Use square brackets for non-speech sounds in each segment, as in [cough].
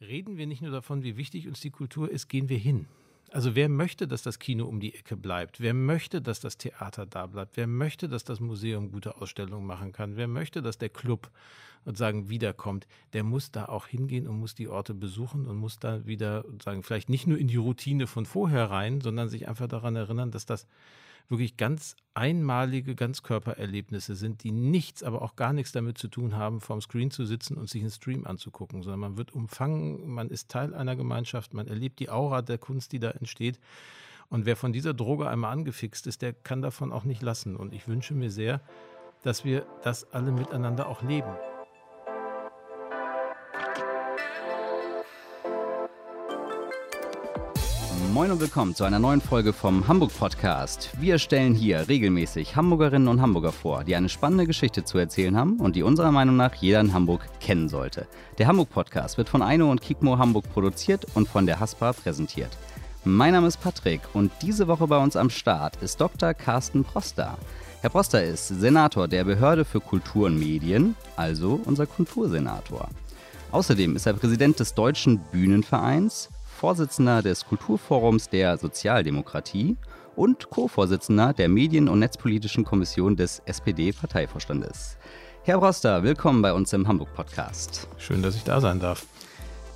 reden wir nicht nur davon, wie wichtig uns die Kultur ist, gehen wir hin. Also wer möchte, dass das Kino um die Ecke bleibt? Wer möchte, dass das Theater da bleibt? Wer möchte, dass das Museum gute Ausstellungen machen kann? Wer möchte, dass der Club und sagen wiederkommt? Der muss da auch hingehen und muss die Orte besuchen und muss da wieder sagen vielleicht nicht nur in die Routine von vorher rein, sondern sich einfach daran erinnern, dass das wirklich ganz einmalige Ganzkörpererlebnisse sind, die nichts, aber auch gar nichts damit zu tun haben, vorm Screen zu sitzen und sich einen Stream anzugucken, sondern man wird umfangen, man ist Teil einer Gemeinschaft, man erlebt die Aura der Kunst, die da entsteht. Und wer von dieser Droge einmal angefixt ist, der kann davon auch nicht lassen. Und ich wünsche mir sehr, dass wir das alle miteinander auch leben. Moin und willkommen zu einer neuen Folge vom Hamburg Podcast. Wir stellen hier regelmäßig Hamburgerinnen und Hamburger vor, die eine spannende Geschichte zu erzählen haben und die unserer Meinung nach jeder in Hamburg kennen sollte. Der Hamburg Podcast wird von Aino und Kikmo Hamburg produziert und von der Haspa präsentiert. Mein Name ist Patrick und diese Woche bei uns am Start ist Dr. Carsten Proster. Herr Proster ist Senator der Behörde für Kultur und Medien, also unser Kultursenator. Außerdem ist er Präsident des Deutschen Bühnenvereins, Vorsitzender des Kulturforums der Sozialdemokratie und Co-Vorsitzender der Medien- und Netzpolitischen Kommission des SPD-Parteivorstandes. Herr Broster, willkommen bei uns im Hamburg-Podcast. Schön, dass ich da sein darf.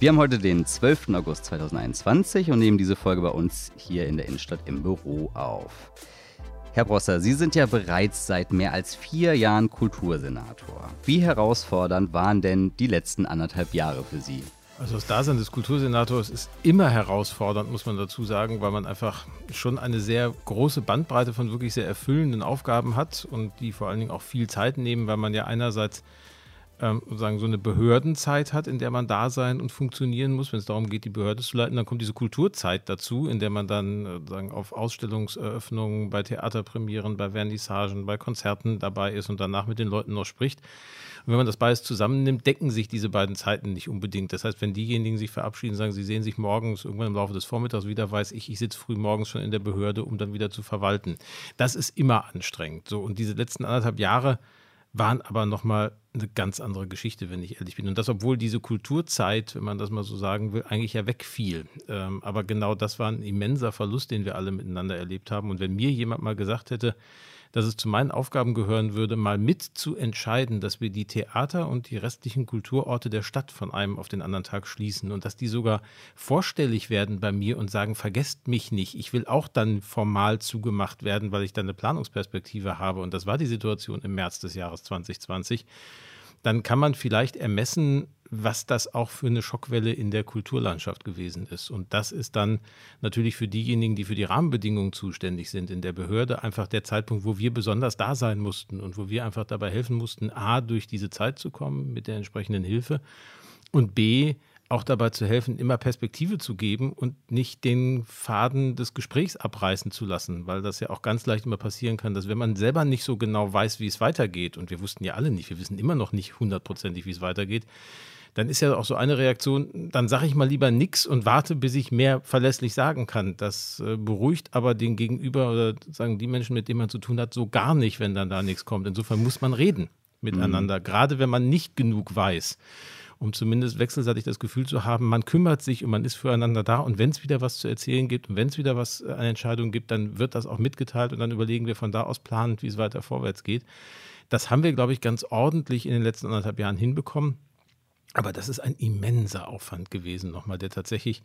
Wir haben heute den 12. August 2021 und nehmen diese Folge bei uns hier in der Innenstadt im Büro auf. Herr Brosser, Sie sind ja bereits seit mehr als vier Jahren Kultursenator. Wie herausfordernd waren denn die letzten anderthalb Jahre für Sie? Also das Dasein des Kultursenators ist immer herausfordernd, muss man dazu sagen, weil man einfach schon eine sehr große Bandbreite von wirklich sehr erfüllenden Aufgaben hat und die vor allen Dingen auch viel Zeit nehmen, weil man ja einerseits ähm, sozusagen so eine Behördenzeit hat, in der man da sein und funktionieren muss. Wenn es darum geht, die Behörde zu leiten, dann kommt diese Kulturzeit dazu, in der man dann äh, sagen, auf Ausstellungseröffnungen, bei Theaterpremieren, bei Vernissagen, bei Konzerten dabei ist und danach mit den Leuten noch spricht. Und wenn man das beides zusammennimmt, decken sich diese beiden Zeiten nicht unbedingt. Das heißt, wenn diejenigen sich verabschieden, sagen, sie sehen sich morgens irgendwann im Laufe des Vormittags wieder, weiß ich, ich sitze früh morgens schon in der Behörde, um dann wieder zu verwalten. Das ist immer anstrengend. So, und diese letzten anderthalb Jahre waren aber nochmal eine ganz andere Geschichte, wenn ich ehrlich bin. Und das, obwohl diese Kulturzeit, wenn man das mal so sagen will, eigentlich ja wegfiel. Ähm, aber genau das war ein immenser Verlust, den wir alle miteinander erlebt haben. Und wenn mir jemand mal gesagt hätte, dass es zu meinen Aufgaben gehören würde, mal mit zu entscheiden, dass wir die Theater und die restlichen Kulturorte der Stadt von einem auf den anderen Tag schließen und dass die sogar vorstellig werden bei mir und sagen, vergesst mich nicht, ich will auch dann formal zugemacht werden, weil ich dann eine Planungsperspektive habe. Und das war die Situation im März des Jahres 2020 dann kann man vielleicht ermessen, was das auch für eine Schockwelle in der Kulturlandschaft gewesen ist. Und das ist dann natürlich für diejenigen, die für die Rahmenbedingungen zuständig sind in der Behörde, einfach der Zeitpunkt, wo wir besonders da sein mussten und wo wir einfach dabei helfen mussten, a, durch diese Zeit zu kommen mit der entsprechenden Hilfe und b, auch dabei zu helfen, immer Perspektive zu geben und nicht den Faden des Gesprächs abreißen zu lassen, weil das ja auch ganz leicht immer passieren kann, dass wenn man selber nicht so genau weiß, wie es weitergeht, und wir wussten ja alle nicht, wir wissen immer noch nicht hundertprozentig, wie es weitergeht, dann ist ja auch so eine Reaktion, dann sage ich mal lieber nichts und warte, bis ich mehr verlässlich sagen kann. Das äh, beruhigt aber den Gegenüber oder sagen die Menschen, mit denen man zu tun hat, so gar nicht, wenn dann da nichts kommt. Insofern muss man reden miteinander, mhm. gerade wenn man nicht genug weiß um zumindest wechselseitig das Gefühl zu haben, man kümmert sich und man ist füreinander da. Und wenn es wieder was zu erzählen gibt und wenn es wieder was äh, eine Entscheidung gibt, dann wird das auch mitgeteilt und dann überlegen wir von da aus planend, wie es weiter vorwärts geht. Das haben wir, glaube ich, ganz ordentlich in den letzten anderthalb Jahren hinbekommen. Aber das ist ein immenser Aufwand gewesen, nochmal, der tatsächlich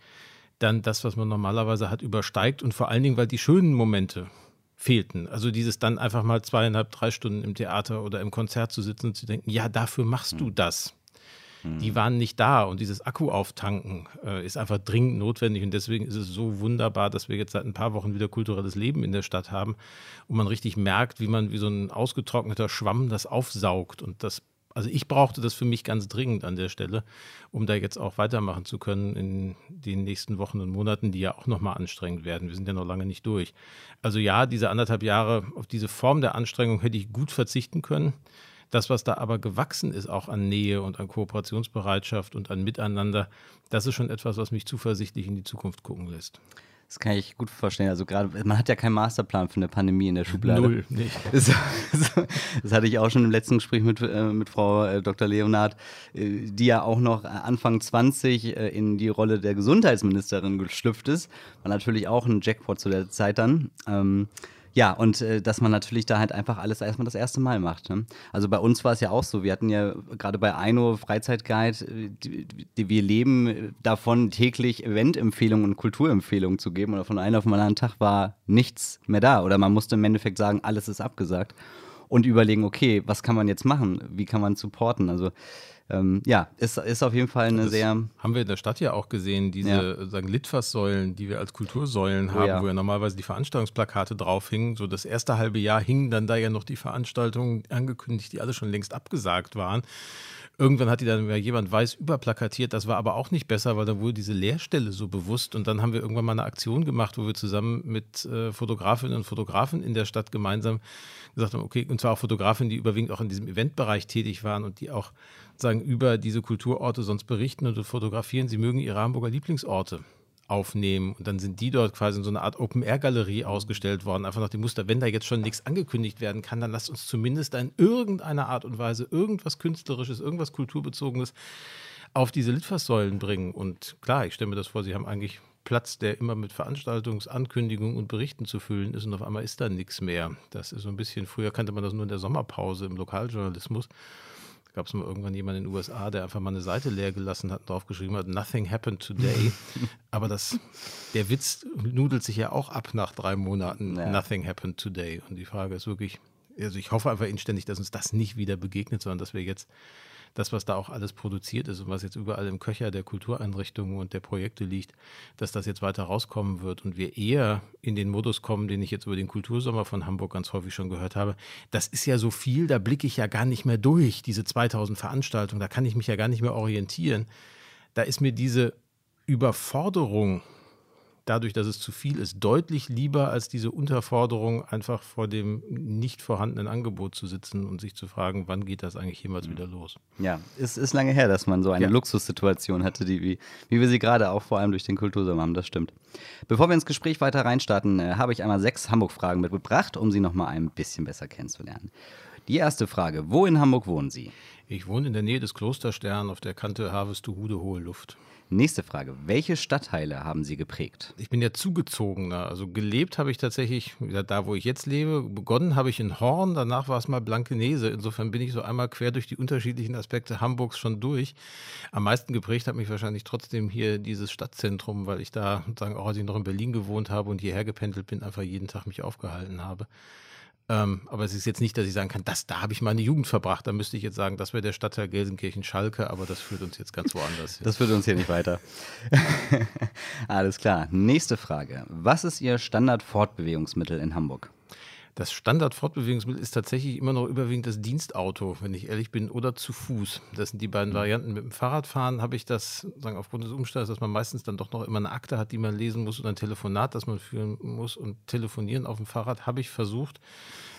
dann das, was man normalerweise hat, übersteigt und vor allen Dingen, weil die schönen Momente fehlten. Also dieses dann einfach mal zweieinhalb, drei Stunden im Theater oder im Konzert zu sitzen und zu denken, ja, dafür machst du hm. das die waren nicht da. Und dieses Akku auftanken äh, ist einfach dringend notwendig. Und deswegen ist es so wunderbar, dass wir jetzt seit ein paar Wochen wieder kulturelles Leben in der Stadt haben und man richtig merkt, wie man wie so ein ausgetrockneter Schwamm das aufsaugt. Und das also ich brauchte das für mich ganz dringend an der Stelle, um da jetzt auch weitermachen zu können in den nächsten Wochen und Monaten, die ja auch nochmal anstrengend werden. Wir sind ja noch lange nicht durch. Also ja, diese anderthalb Jahre auf diese Form der Anstrengung hätte ich gut verzichten können. Das, was da aber gewachsen ist, auch an Nähe und an Kooperationsbereitschaft und an Miteinander, das ist schon etwas, was mich zuversichtlich in die Zukunft gucken lässt. Das kann ich gut verstehen. Also gerade, man hat ja keinen Masterplan für eine Pandemie in der Schublade. Null, nicht. [laughs] Das, das hatte ich auch schon im letzten Gespräch mit, äh, mit Frau äh, Dr. Leonard, äh, die ja auch noch Anfang 20 äh, in die Rolle der Gesundheitsministerin geschlüpft ist. War natürlich auch ein Jackpot zu der Zeit dann. Ja, und äh, dass man natürlich da halt einfach alles erstmal das erste Mal macht. Ne? Also bei uns war es ja auch so. Wir hatten ja gerade bei Eino Freizeitguide, äh, die, die, wir leben davon, täglich Eventempfehlungen und Kulturempfehlungen zu geben. Und von einem auf den anderen Tag war nichts mehr da. Oder man musste im Endeffekt sagen, alles ist abgesagt. Und überlegen, okay, was kann man jetzt machen? Wie kann man supporten? Also ähm, ja, ist, ist auf jeden Fall eine das sehr. Haben wir in der Stadt ja auch gesehen, diese ja. sagen Litfaßsäulen, die wir als Kultursäulen oh haben, ja. wo ja normalerweise die Veranstaltungsplakate draufhingen. So das erste halbe Jahr hingen dann da ja noch die Veranstaltungen angekündigt, die alle schon längst abgesagt waren. Irgendwann hat die dann jemand weiß überplakatiert. Das war aber auch nicht besser, weil dann wurde diese Leerstelle so bewusst. Und dann haben wir irgendwann mal eine Aktion gemacht, wo wir zusammen mit äh, Fotografinnen und Fotografen in der Stadt gemeinsam gesagt haben, okay, und zwar auch Fotografinnen, die überwiegend auch in diesem Eventbereich tätig waren und die auch sagen über diese Kulturorte sonst berichten und fotografieren. Sie mögen ihre Hamburger Lieblingsorte aufnehmen. Und dann sind die dort quasi in so einer Art Open-Air-Galerie ausgestellt worden, einfach nach dem Muster, wenn da jetzt schon nichts angekündigt werden kann, dann lasst uns zumindest in irgendeiner Art und Weise irgendwas Künstlerisches, irgendwas Kulturbezogenes auf diese Litfaßsäulen bringen. Und klar, ich stelle mir das vor, sie haben eigentlich Platz, der immer mit Veranstaltungsankündigungen und Berichten zu füllen ist und auf einmal ist da nichts mehr. Das ist so ein bisschen, früher kannte man das nur in der Sommerpause im Lokaljournalismus gab es mal irgendwann jemanden in den USA, der einfach mal eine Seite leer gelassen hat und draufgeschrieben hat, Nothing happened today. [laughs] Aber das, der Witz nudelt sich ja auch ab nach drei Monaten, ja. Nothing happened today. Und die Frage ist wirklich, also ich hoffe einfach inständig, dass uns das nicht wieder begegnet, sondern dass wir jetzt das, was da auch alles produziert ist und was jetzt überall im Köcher der Kultureinrichtungen und der Projekte liegt, dass das jetzt weiter rauskommen wird und wir eher in den Modus kommen, den ich jetzt über den Kultursommer von Hamburg ganz häufig schon gehört habe. Das ist ja so viel, da blicke ich ja gar nicht mehr durch, diese 2000 Veranstaltungen, da kann ich mich ja gar nicht mehr orientieren. Da ist mir diese Überforderung dadurch, dass es zu viel ist, deutlich lieber als diese Unterforderung, einfach vor dem nicht vorhandenen Angebot zu sitzen und sich zu fragen, wann geht das eigentlich jemals mhm. wieder los? Ja, es ist lange her, dass man so eine ja. Luxussituation hatte, die, wie, wie wir sie gerade auch vor allem durch den Kultursommer haben, das stimmt. Bevor wir ins Gespräch weiter reinstarten, äh, habe ich einmal sechs Hamburg-Fragen mitgebracht, um Sie noch mal ein bisschen besser kennenzulernen. Die erste Frage, wo in Hamburg wohnen Sie? Ich wohne in der Nähe des Klosterstern auf der Kante Harvest-Hude Hohe Luft. Nächste Frage. Welche Stadtteile haben Sie geprägt? Ich bin ja zugezogener. Also gelebt habe ich tatsächlich da, wo ich jetzt lebe. Begonnen habe ich in Horn, danach war es mal Blankenese. Insofern bin ich so einmal quer durch die unterschiedlichen Aspekte Hamburgs schon durch. Am meisten geprägt hat mich wahrscheinlich trotzdem hier dieses Stadtzentrum, weil ich da, sagen, auch als ich noch in Berlin gewohnt habe und hierher gependelt bin, einfach jeden Tag mich aufgehalten habe. Ähm, aber es ist jetzt nicht, dass ich sagen kann, das, da habe ich meine Jugend verbracht. Da müsste ich jetzt sagen, das wäre der Stadtteil Gelsenkirchen-Schalke, aber das führt uns jetzt ganz woanders [laughs] hin. Das führt uns hier nicht weiter. [laughs] Alles klar. Nächste Frage. Was ist Ihr Standard-Fortbewegungsmittel in Hamburg? Das Standard-Fortbewegungsmittel ist tatsächlich immer noch überwiegend das Dienstauto, wenn ich ehrlich bin, oder zu Fuß. Das sind die beiden mhm. Varianten. Mit dem Fahrradfahren habe ich das, sagen aufgrund des Umstands, dass man meistens dann doch noch immer eine Akte hat, die man lesen muss oder ein Telefonat, das man führen muss. Und telefonieren auf dem Fahrrad habe ich versucht,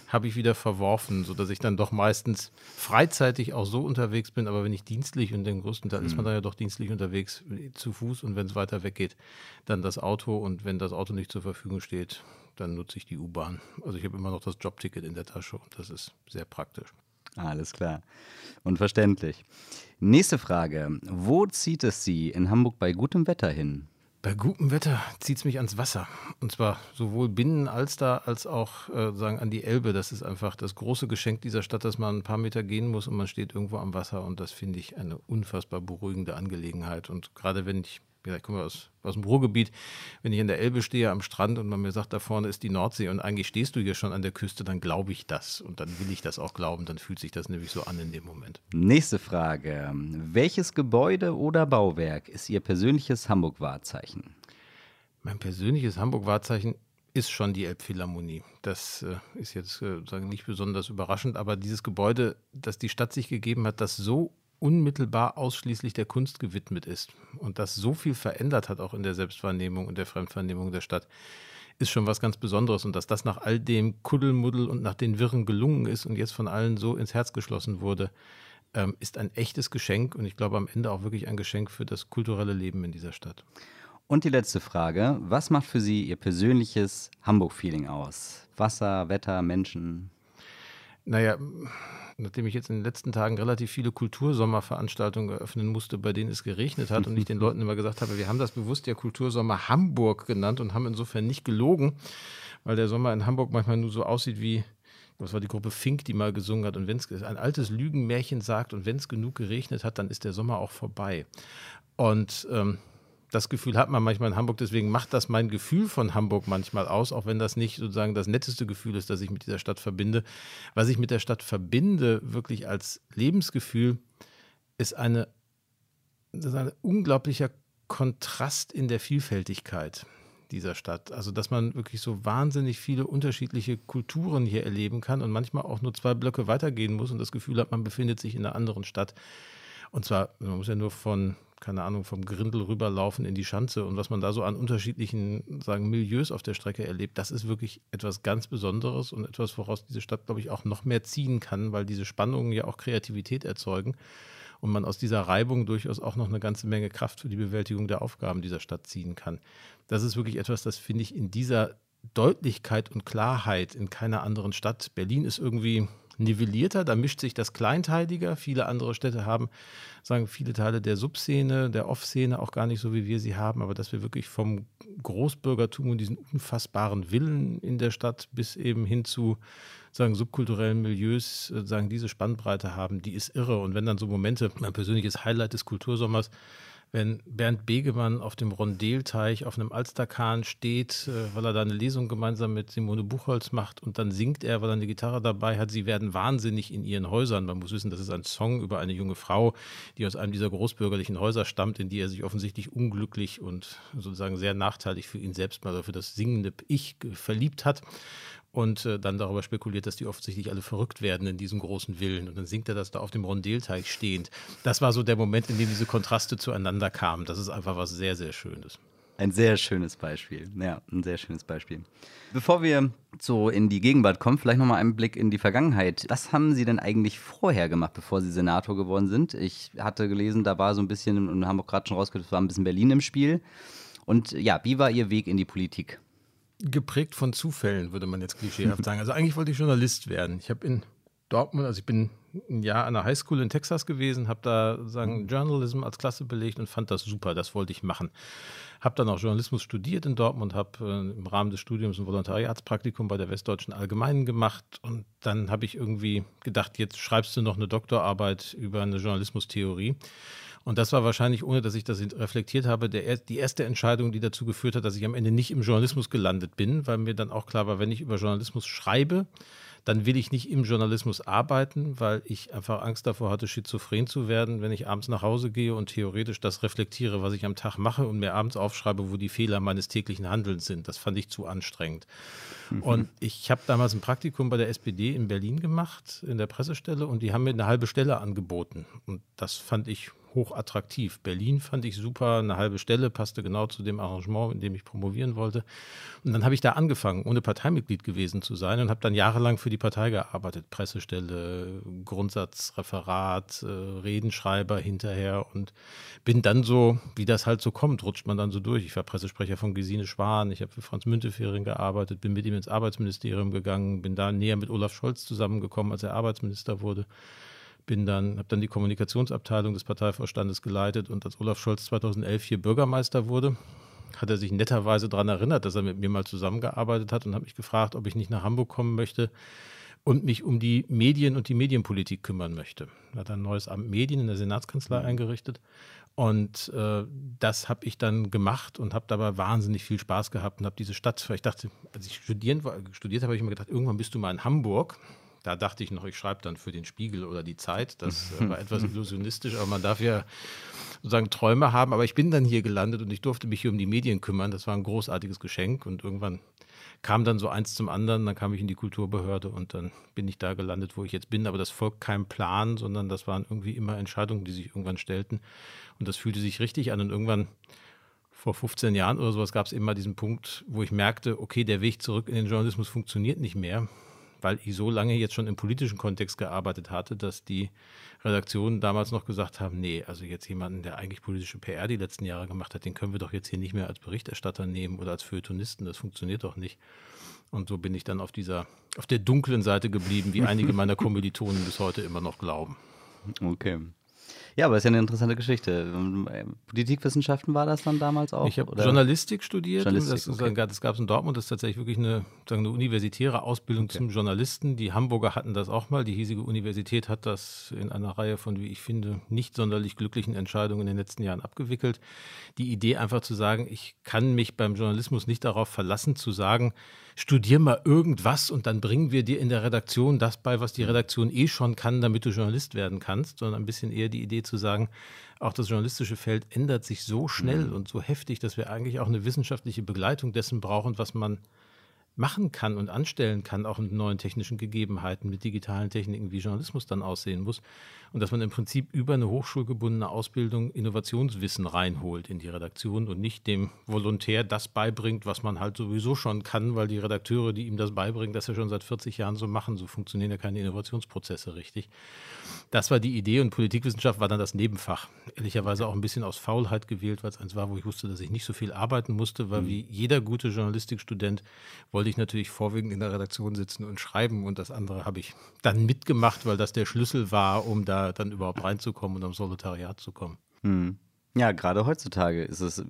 habe ich wieder verworfen, sodass ich dann doch meistens freizeitig auch so unterwegs bin. Aber wenn ich dienstlich und den größten Teil mhm. ist man mhm. da ja doch dienstlich unterwegs zu Fuß und wenn es weiter weggeht, dann das Auto. Und wenn das Auto nicht zur Verfügung steht, dann nutze ich die U-Bahn. Also ich habe immer noch das Jobticket in der Tasche und das ist sehr praktisch. Alles klar. Und verständlich. Nächste Frage. Wo zieht es Sie in Hamburg bei gutem Wetter hin? Bei gutem Wetter zieht es mich ans Wasser. Und zwar sowohl binnen Alster als auch äh, sagen an die Elbe. Das ist einfach das große Geschenk dieser Stadt, dass man ein paar Meter gehen muss und man steht irgendwo am Wasser. Und das finde ich eine unfassbar beruhigende Angelegenheit. Und gerade wenn ich ich komme aus, aus dem Ruhrgebiet, wenn ich in der Elbe stehe am Strand und man mir sagt, da vorne ist die Nordsee und eigentlich stehst du hier schon an der Küste, dann glaube ich das und dann will ich das auch glauben, dann fühlt sich das nämlich so an in dem Moment. Nächste Frage. Welches Gebäude oder Bauwerk ist Ihr persönliches Hamburg-Wahrzeichen? Mein persönliches Hamburg-Wahrzeichen ist schon die Elbphilharmonie. Das äh, ist jetzt äh, sagen nicht besonders überraschend, aber dieses Gebäude, das die Stadt sich gegeben hat, das so unmittelbar ausschließlich der Kunst gewidmet ist und das so viel verändert hat, auch in der Selbstwahrnehmung und der Fremdwahrnehmung der Stadt, ist schon was ganz Besonderes. Und dass das nach all dem Kuddelmuddel und nach den Wirren gelungen ist und jetzt von allen so ins Herz geschlossen wurde, ähm, ist ein echtes Geschenk und ich glaube am Ende auch wirklich ein Geschenk für das kulturelle Leben in dieser Stadt. Und die letzte Frage. Was macht für Sie Ihr persönliches Hamburg-Feeling aus? Wasser, Wetter, Menschen? Naja, nachdem ich jetzt in den letzten Tagen relativ viele Kultursommerveranstaltungen eröffnen musste, bei denen es geregnet hat und ich den [laughs] Leuten immer gesagt habe, wir haben das bewusst ja Kultursommer Hamburg genannt und haben insofern nicht gelogen, weil der Sommer in Hamburg manchmal nur so aussieht wie das war die Gruppe Fink, die mal gesungen hat. Und wenn es ein altes Lügenmärchen sagt und wenn es genug geregnet hat, dann ist der Sommer auch vorbei. Und ähm, das Gefühl hat man manchmal in Hamburg, deswegen macht das mein Gefühl von Hamburg manchmal aus, auch wenn das nicht sozusagen das netteste Gefühl ist, das ich mit dieser Stadt verbinde. Was ich mit der Stadt verbinde, wirklich als Lebensgefühl, ist eine, ist ein unglaublicher Kontrast in der Vielfältigkeit dieser Stadt. Also, dass man wirklich so wahnsinnig viele unterschiedliche Kulturen hier erleben kann und manchmal auch nur zwei Blöcke weitergehen muss und das Gefühl hat, man befindet sich in einer anderen Stadt. Und zwar, man muss ja nur von keine Ahnung, vom Grindel rüberlaufen in die Schanze und was man da so an unterschiedlichen, sagen, Milieus auf der Strecke erlebt, das ist wirklich etwas ganz Besonderes und etwas, woraus diese Stadt, glaube ich, auch noch mehr ziehen kann, weil diese Spannungen ja auch Kreativität erzeugen und man aus dieser Reibung durchaus auch noch eine ganze Menge Kraft für die Bewältigung der Aufgaben dieser Stadt ziehen kann. Das ist wirklich etwas, das finde ich in dieser Deutlichkeit und Klarheit in keiner anderen Stadt. Berlin ist irgendwie nivellierter, da mischt sich das kleinteiliger. Viele andere Städte haben, sagen viele Teile der Subszene, der Off-Szene auch gar nicht so, wie wir sie haben, aber dass wir wirklich vom Großbürgertum und diesen unfassbaren Willen in der Stadt bis eben hin zu sagen subkulturellen Milieus äh, sagen diese Spannbreite haben, die ist irre und wenn dann so Momente, mein persönliches Highlight des Kultursommers wenn Bernd Begemann auf dem Rondelteich auf einem Alsterkahn steht, äh, weil er da eine Lesung gemeinsam mit Simone Buchholz macht und dann singt er, weil er eine Gitarre dabei hat, sie werden wahnsinnig in ihren Häusern. Man muss wissen, das ist ein Song über eine junge Frau, die aus einem dieser großbürgerlichen Häuser stammt, in die er sich offensichtlich unglücklich und sozusagen sehr nachteilig für ihn selbst mal für das singende Ich verliebt hat und äh, dann darüber spekuliert, dass die offensichtlich alle verrückt werden in diesem großen Villen. Und dann singt er das da auf dem Rondelteig stehend. Das war so der Moment, in dem diese Kontraste zueinander kamen. Das ist einfach was sehr, sehr Schönes. Ein sehr schönes Beispiel. Ja, ein sehr schönes Beispiel. Bevor wir so in die Gegenwart kommen, vielleicht nochmal einen Blick in die Vergangenheit. Was haben Sie denn eigentlich vorher gemacht, bevor Sie Senator geworden sind? Ich hatte gelesen, da war so ein bisschen, und haben auch gerade schon rausgehört, es war ein bisschen Berlin im Spiel. Und ja, wie war Ihr Weg in die Politik? Geprägt von Zufällen, würde man jetzt klischeehaft [laughs] sagen. Also eigentlich wollte ich Journalist werden. Ich habe in Dortmund, also ich bin ein Jahr an der Highschool in Texas gewesen, habe da sagen Journalism als Klasse belegt und fand das super, das wollte ich machen. Habe dann auch Journalismus studiert in Dortmund, habe äh, im Rahmen des Studiums ein Volontariatspraktikum bei der Westdeutschen Allgemeinen gemacht und dann habe ich irgendwie gedacht, jetzt schreibst du noch eine Doktorarbeit über eine Journalismustheorie. Und das war wahrscheinlich, ohne dass ich das reflektiert habe, der, die erste Entscheidung, die dazu geführt hat, dass ich am Ende nicht im Journalismus gelandet bin, weil mir dann auch klar war, wenn ich über Journalismus schreibe, dann will ich nicht im Journalismus arbeiten, weil ich einfach Angst davor hatte, schizophren zu werden, wenn ich abends nach Hause gehe und theoretisch das reflektiere, was ich am Tag mache und mir abends aufschreibe, wo die Fehler meines täglichen Handelns sind. Das fand ich zu anstrengend. Mhm. Und ich habe damals ein Praktikum bei der SPD in Berlin gemacht, in der Pressestelle, und die haben mir eine halbe Stelle angeboten. Und das fand ich hochattraktiv. Berlin fand ich super, eine halbe Stelle, passte genau zu dem Arrangement, in dem ich promovieren wollte. Und dann habe ich da angefangen, ohne Parteimitglied gewesen zu sein und habe dann jahrelang für die Partei gearbeitet. Pressestelle, Grundsatzreferat, äh, Redenschreiber hinterher und bin dann so, wie das halt so kommt, rutscht man dann so durch. Ich war Pressesprecher von Gesine Schwan, ich habe für Franz Müntefering gearbeitet, bin mit ihm ins Arbeitsministerium gegangen, bin da näher mit Olaf Scholz zusammengekommen, als er Arbeitsminister wurde bin dann, habe dann die Kommunikationsabteilung des Parteivorstandes geleitet und als Olaf Scholz 2011 hier Bürgermeister wurde, hat er sich netterweise daran erinnert, dass er mit mir mal zusammengearbeitet hat und hat mich gefragt, ob ich nicht nach Hamburg kommen möchte und mich um die Medien und die Medienpolitik kümmern möchte. Er hat ein neues Amt Medien in der Senatskanzlei mhm. eingerichtet und äh, das habe ich dann gemacht und habe dabei wahnsinnig viel Spaß gehabt und habe diese Stadt, ich dachte, als ich studieren, studiert habe, habe ich mir gedacht, irgendwann bist du mal in Hamburg da dachte ich noch, ich schreibe dann für den Spiegel oder die Zeit. Das [laughs] äh, war etwas illusionistisch, aber man darf ja sozusagen Träume haben. Aber ich bin dann hier gelandet und ich durfte mich hier um die Medien kümmern. Das war ein großartiges Geschenk und irgendwann kam dann so eins zum anderen. Dann kam ich in die Kulturbehörde und dann bin ich da gelandet, wo ich jetzt bin. Aber das folgt keinem Plan, sondern das waren irgendwie immer Entscheidungen, die sich irgendwann stellten. Und das fühlte sich richtig an und irgendwann vor 15 Jahren oder sowas gab es immer diesen Punkt, wo ich merkte, okay, der Weg zurück in den Journalismus funktioniert nicht mehr weil ich so lange jetzt schon im politischen Kontext gearbeitet hatte, dass die Redaktionen damals noch gesagt haben, nee, also jetzt jemanden, der eigentlich politische PR die letzten Jahre gemacht hat, den können wir doch jetzt hier nicht mehr als Berichterstatter nehmen oder als Feuilletonisten, das funktioniert doch nicht. Und so bin ich dann auf dieser, auf der dunklen Seite geblieben, wie einige meiner [laughs] Kommilitonen bis heute immer noch glauben. Okay. Ja, aber ist ja eine interessante Geschichte. Politikwissenschaften war das dann damals auch? Ich habe Journalistik studiert. Journalistik, das, okay. das gab es in Dortmund. Das ist tatsächlich wirklich eine, sagen, eine universitäre Ausbildung okay. zum Journalisten. Die Hamburger hatten das auch mal. Die hiesige Universität hat das in einer Reihe von, wie ich finde, nicht sonderlich glücklichen Entscheidungen in den letzten Jahren abgewickelt. Die Idee einfach zu sagen, ich kann mich beim Journalismus nicht darauf verlassen, zu sagen, studier mal irgendwas und dann bringen wir dir in der Redaktion das bei, was die Redaktion eh schon kann, damit du Journalist werden kannst, sondern ein bisschen eher die Idee zu sagen, auch das journalistische Feld ändert sich so schnell mhm. und so heftig, dass wir eigentlich auch eine wissenschaftliche Begleitung dessen brauchen, was man machen kann und anstellen kann, auch mit neuen technischen Gegebenheiten, mit digitalen Techniken, wie Journalismus dann aussehen muss. Und dass man im Prinzip über eine hochschulgebundene Ausbildung Innovationswissen reinholt in die Redaktion und nicht dem Volontär das beibringt, was man halt sowieso schon kann, weil die Redakteure, die ihm das beibringen, das ja schon seit 40 Jahren so machen. So funktionieren ja keine Innovationsprozesse richtig. Das war die Idee und Politikwissenschaft war dann das Nebenfach. Ehrlicherweise auch ein bisschen aus Faulheit gewählt, weil es eins war, wo ich wusste, dass ich nicht so viel arbeiten musste, weil mhm. wie jeder gute Journalistikstudent wollte wollte ich natürlich vorwiegend in der Redaktion sitzen und schreiben und das andere habe ich dann mitgemacht, weil das der Schlüssel war, um da dann überhaupt reinzukommen und am Solitariat zu kommen. Hm. Ja, gerade heutzutage ist es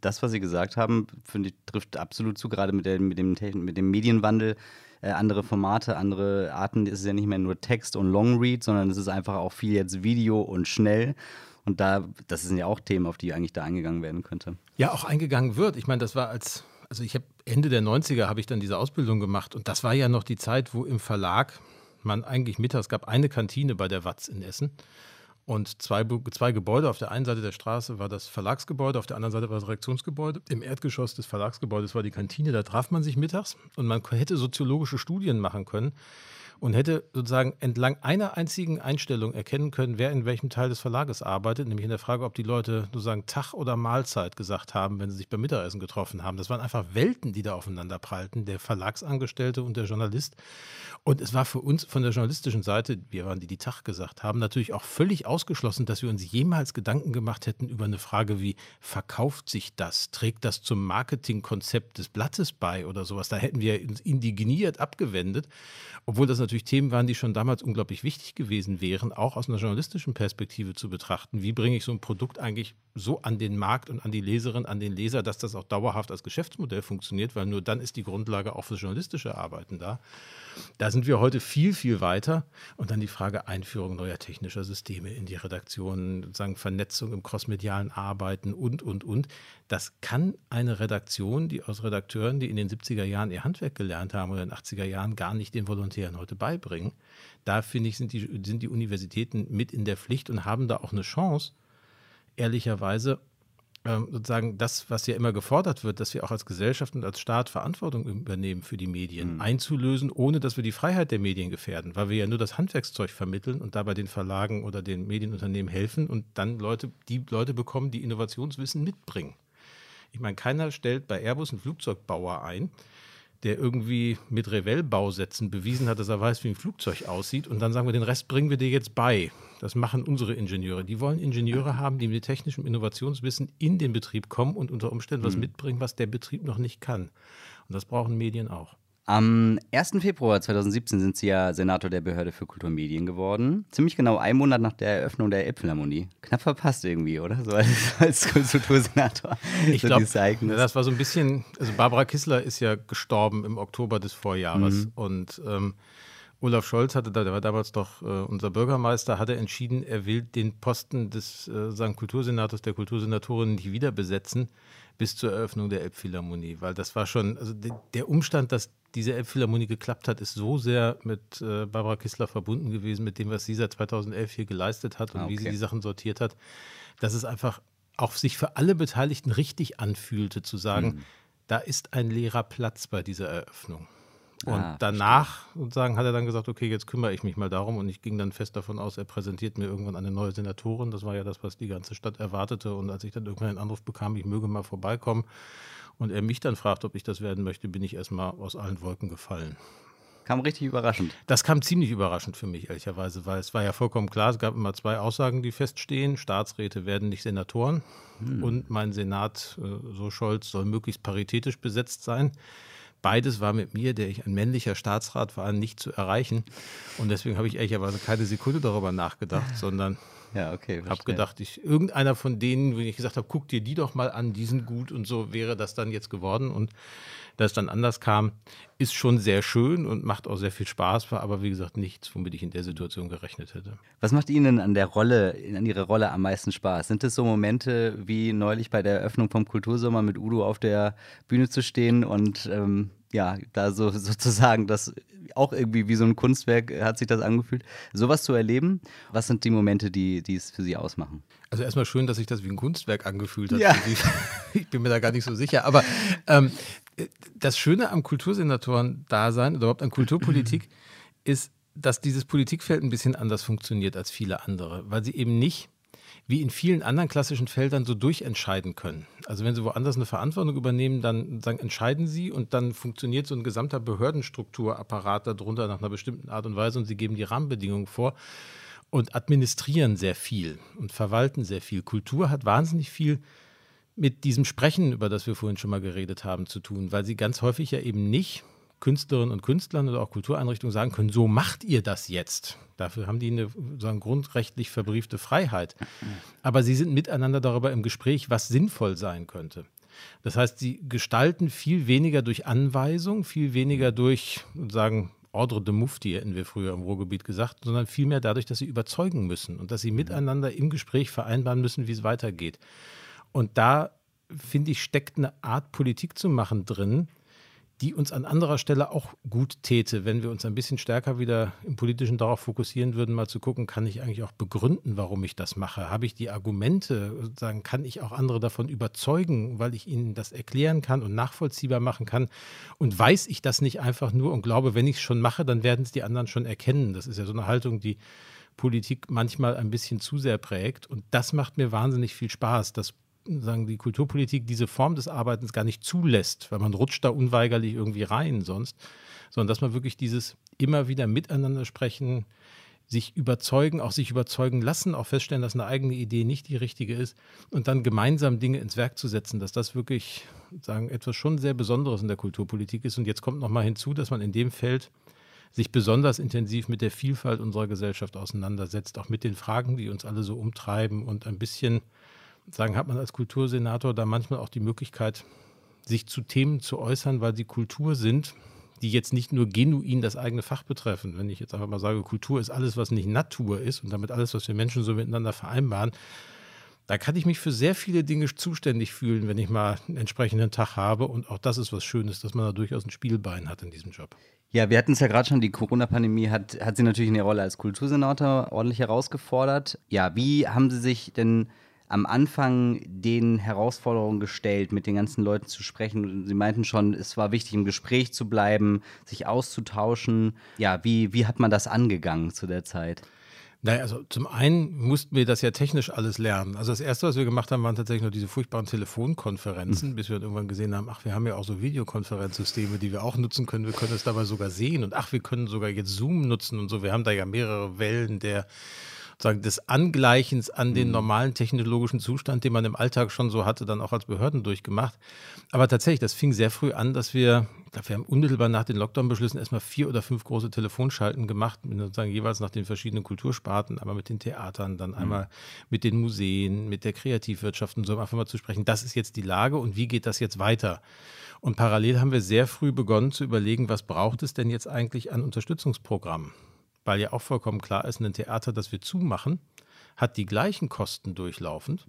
das, was Sie gesagt haben, finde ich, trifft absolut zu, gerade mit, der, mit, dem, mit dem Medienwandel. Äh, andere Formate, andere Arten. Es ist ja nicht mehr nur Text und Longread, sondern es ist einfach auch viel jetzt Video und schnell. Und da, das sind ja auch Themen, auf die eigentlich da eingegangen werden könnte. Ja, auch eingegangen wird. Ich meine, das war als also ich habe Ende der 90er habe ich dann diese Ausbildung gemacht und das war ja noch die Zeit, wo im Verlag man eigentlich mittags gab eine Kantine bei der Watz in Essen und zwei, zwei Gebäude. Auf der einen Seite der Straße war das Verlagsgebäude, auf der anderen Seite war das Redaktionsgebäude. Im Erdgeschoss des Verlagsgebäudes war die Kantine, da traf man sich mittags und man hätte soziologische Studien machen können und hätte sozusagen entlang einer einzigen Einstellung erkennen können, wer in welchem Teil des Verlages arbeitet, nämlich in der Frage, ob die Leute sozusagen Tag oder Mahlzeit gesagt haben, wenn sie sich beim Mittagessen getroffen haben. Das waren einfach Welten, die da aufeinander prallten, der Verlagsangestellte und der Journalist. Und es war für uns von der journalistischen Seite, wir waren die, die Tag gesagt haben, natürlich auch völlig ausgeschlossen, dass wir uns jemals Gedanken gemacht hätten über eine Frage wie, verkauft sich das? Trägt das zum Marketingkonzept des Blattes bei oder sowas? Da hätten wir uns indigniert abgewendet, obwohl das natürlich natürlich Themen waren, die schon damals unglaublich wichtig gewesen wären, auch aus einer journalistischen Perspektive zu betrachten. Wie bringe ich so ein Produkt eigentlich so an den Markt und an die Leserin, an den Leser, dass das auch dauerhaft als Geschäftsmodell funktioniert, weil nur dann ist die Grundlage auch für journalistische Arbeiten da. Da sind wir heute viel, viel weiter. Und dann die Frage Einführung neuer technischer Systeme in die Redaktion, sozusagen Vernetzung im crossmedialen Arbeiten und, und, und. Das kann eine Redaktion, die aus Redakteuren, die in den 70er Jahren ihr Handwerk gelernt haben oder in den 80er Jahren, gar nicht den Volontären heute beibringen. Da finde ich, sind die, sind die Universitäten mit in der Pflicht und haben da auch eine Chance, ehrlicherweise ähm, sozusagen das, was ja immer gefordert wird, dass wir auch als Gesellschaft und als Staat Verantwortung übernehmen für die Medien, mhm. einzulösen, ohne dass wir die Freiheit der Medien gefährden, weil wir ja nur das Handwerkszeug vermitteln und dabei den Verlagen oder den Medienunternehmen helfen und dann Leute, die Leute bekommen, die Innovationswissen mitbringen. Ich meine, keiner stellt bei Airbus einen Flugzeugbauer ein, der irgendwie mit Revell-Bausätzen bewiesen hat, dass er weiß, wie ein Flugzeug aussieht. Und dann sagen wir, den Rest bringen wir dir jetzt bei. Das machen unsere Ingenieure. Die wollen Ingenieure haben, die mit technischem Innovationswissen in den Betrieb kommen und unter Umständen was mhm. mitbringen, was der Betrieb noch nicht kann. Und das brauchen Medien auch. Am 1. Februar 2017 sind Sie ja Senator der Behörde für Kultur und Medien geworden. Ziemlich genau ein Monat nach der Eröffnung der Elbphilharmonie. Knapp verpasst irgendwie, oder? So als, [laughs] als Kultursenator. Ich so glaube, das war so ein bisschen, also Barbara Kissler ist ja gestorben im Oktober des Vorjahres mhm. und ähm, Olaf Scholz hatte, der war damals doch äh, unser Bürgermeister, hatte entschieden, er will den Posten des äh, Kultursenators, der Kultursenatorin nicht wieder besetzen bis zur Eröffnung der Elbphilharmonie, weil das war schon, also de, der Umstand, dass diese Elbphilharmonie geklappt hat, ist so sehr mit äh, Barbara Kissler verbunden gewesen, mit dem, was sie seit 2011 hier geleistet hat und ah, okay. wie sie die Sachen sortiert hat, dass es einfach auch sich für alle Beteiligten richtig anfühlte, zu sagen, mhm. da ist ein leerer Platz bei dieser Eröffnung. Und ah, danach sozusagen hat er dann gesagt, okay, jetzt kümmere ich mich mal darum. Und ich ging dann fest davon aus, er präsentiert mir irgendwann eine neue Senatorin. Das war ja das, was die ganze Stadt erwartete. Und als ich dann irgendwann einen Anruf bekam, ich möge mal vorbeikommen, und er mich dann fragt, ob ich das werden möchte, bin ich erstmal aus allen Wolken gefallen. Kam richtig überraschend. Das kam ziemlich überraschend für mich, ehrlicherweise, weil es war ja vollkommen klar, es gab immer zwei Aussagen, die feststehen. Staatsräte werden nicht Senatoren hm. und mein Senat, äh, so Scholz, soll möglichst paritätisch besetzt sein. Beides war mit mir, der ich ein männlicher Staatsrat war, nicht zu erreichen. Und deswegen habe ich ehrlicherweise keine Sekunde darüber nachgedacht, sondern ja, okay, habe gedacht, ich, irgendeiner von denen, wenn ich gesagt habe, guck dir die doch mal an, die sind gut und so wäre das dann jetzt geworden. Und dass es dann anders kam, ist schon sehr schön und macht auch sehr viel Spaß, war aber wie gesagt nichts, womit ich in der Situation gerechnet hätte. Was macht Ihnen an der Rolle, an Ihrer Rolle am meisten Spaß? Sind es so Momente wie neulich bei der Eröffnung vom Kultursommer mit Udo auf der Bühne zu stehen und ähm, ja, da so [laughs] sozusagen das auch irgendwie wie so ein Kunstwerk hat sich das angefühlt. Sowas zu erleben, was sind die Momente, die, die es für Sie ausmachen? Also erstmal schön, dass sich das wie ein Kunstwerk angefühlt hat. Ja. [laughs] Ich bin mir da gar nicht so sicher. Aber ähm, das Schöne am Kultursenatoren-Dasein oder überhaupt an Kulturpolitik [clears throat] ist, dass dieses Politikfeld ein bisschen anders funktioniert als viele andere, weil sie eben nicht wie in vielen anderen klassischen Feldern so durchentscheiden können. Also wenn Sie woanders eine Verantwortung übernehmen, dann sagen, entscheiden Sie und dann funktioniert so ein gesamter Behördenstrukturapparat darunter nach einer bestimmten Art und Weise und Sie geben die Rahmenbedingungen vor und administrieren sehr viel und verwalten sehr viel. Kultur hat wahnsinnig viel mit diesem Sprechen, über das wir vorhin schon mal geredet haben, zu tun, weil sie ganz häufig ja eben nicht Künstlerinnen und Künstlern oder auch Kultureinrichtungen sagen können, so macht ihr das jetzt. Dafür haben die eine sagen, grundrechtlich verbriefte Freiheit. Aber sie sind miteinander darüber im Gespräch, was sinnvoll sein könnte. Das heißt, sie gestalten viel weniger durch Anweisung, viel weniger durch, sagen, Ordre de Mufti, hätten wir früher im Ruhrgebiet gesagt, sondern vielmehr dadurch, dass sie überzeugen müssen und dass sie miteinander im Gespräch vereinbaren müssen, wie es weitergeht. Und da, finde ich, steckt eine Art Politik zu machen drin, die uns an anderer Stelle auch gut täte, wenn wir uns ein bisschen stärker wieder im Politischen darauf fokussieren würden, mal zu gucken, kann ich eigentlich auch begründen, warum ich das mache? Habe ich die Argumente, sagen, kann ich auch andere davon überzeugen, weil ich ihnen das erklären kann und nachvollziehbar machen kann? Und weiß ich das nicht einfach nur und glaube, wenn ich es schon mache, dann werden es die anderen schon erkennen. Das ist ja so eine Haltung, die Politik manchmal ein bisschen zu sehr prägt. Und das macht mir wahnsinnig viel Spaß, dass sagen, die Kulturpolitik diese Form des Arbeitens gar nicht zulässt, weil man rutscht da unweigerlich irgendwie rein sonst, sondern dass man wirklich dieses immer wieder miteinander sprechen, sich überzeugen, auch sich überzeugen lassen, auch feststellen, dass eine eigene Idee nicht die richtige ist und dann gemeinsam Dinge ins Werk zu setzen, dass das wirklich sagen etwas schon sehr Besonderes in der Kulturpolitik ist. Und jetzt kommt noch mal hinzu, dass man in dem Feld sich besonders intensiv mit der Vielfalt unserer Gesellschaft auseinandersetzt, auch mit den Fragen, die uns alle so umtreiben und ein bisschen sagen, hat man als Kultursenator da manchmal auch die Möglichkeit, sich zu Themen zu äußern, weil sie Kultur sind, die jetzt nicht nur genuin das eigene Fach betreffen. Wenn ich jetzt einfach mal sage, Kultur ist alles, was nicht Natur ist und damit alles, was wir Menschen so miteinander vereinbaren, da kann ich mich für sehr viele Dinge zuständig fühlen, wenn ich mal einen entsprechenden Tag habe. Und auch das ist was Schönes, dass man da durchaus ein Spielbein hat in diesem Job. Ja, wir hatten es ja gerade schon, die Corona-Pandemie hat, hat Sie natürlich in der Rolle als Kultursenator ordentlich herausgefordert. Ja, wie haben Sie sich denn am Anfang den Herausforderungen gestellt, mit den ganzen Leuten zu sprechen. Sie meinten schon, es war wichtig, im Gespräch zu bleiben, sich auszutauschen. Ja, wie, wie hat man das angegangen zu der Zeit? Naja, also zum einen mussten wir das ja technisch alles lernen. Also das Erste, was wir gemacht haben, waren tatsächlich nur diese furchtbaren Telefonkonferenzen, mhm. bis wir dann irgendwann gesehen haben, ach, wir haben ja auch so Videokonferenzsysteme, die wir auch nutzen können. Wir können es dabei sogar sehen und ach, wir können sogar jetzt Zoom nutzen und so. Wir haben da ja mehrere Wellen der sozusagen des Angleichens an den mhm. normalen technologischen Zustand, den man im Alltag schon so hatte, dann auch als Behörden durchgemacht. Aber tatsächlich, das fing sehr früh an, dass wir, ich glaube, wir haben unmittelbar nach den Lockdown-Beschlüssen erstmal vier oder fünf große Telefonschalten gemacht, sozusagen jeweils nach den verschiedenen Kultursparten, aber mit den Theatern, dann mhm. einmal mit den Museen, mit der Kreativwirtschaft und so, um einfach mal zu sprechen, das ist jetzt die Lage und wie geht das jetzt weiter? Und parallel haben wir sehr früh begonnen zu überlegen, was braucht es denn jetzt eigentlich an Unterstützungsprogrammen? Weil ja auch vollkommen klar ist, ein Theater, das wir zumachen, hat die gleichen Kosten durchlaufend,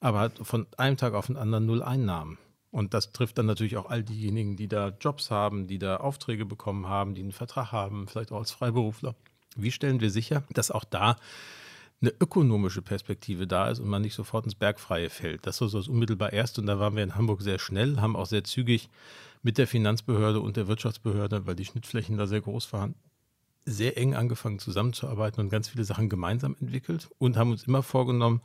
aber hat von einem Tag auf den anderen null Einnahmen. Und das trifft dann natürlich auch all diejenigen, die da Jobs haben, die da Aufträge bekommen haben, die einen Vertrag haben, vielleicht auch als Freiberufler. Wie stellen wir sicher, dass auch da eine ökonomische Perspektive da ist und man nicht sofort ins Bergfreie fällt? Das ist so das unmittelbar erste. Und da waren wir in Hamburg sehr schnell, haben auch sehr zügig mit der Finanzbehörde und der Wirtschaftsbehörde, weil die Schnittflächen da sehr groß waren, sehr eng angefangen zusammenzuarbeiten und ganz viele Sachen gemeinsam entwickelt und haben uns immer vorgenommen,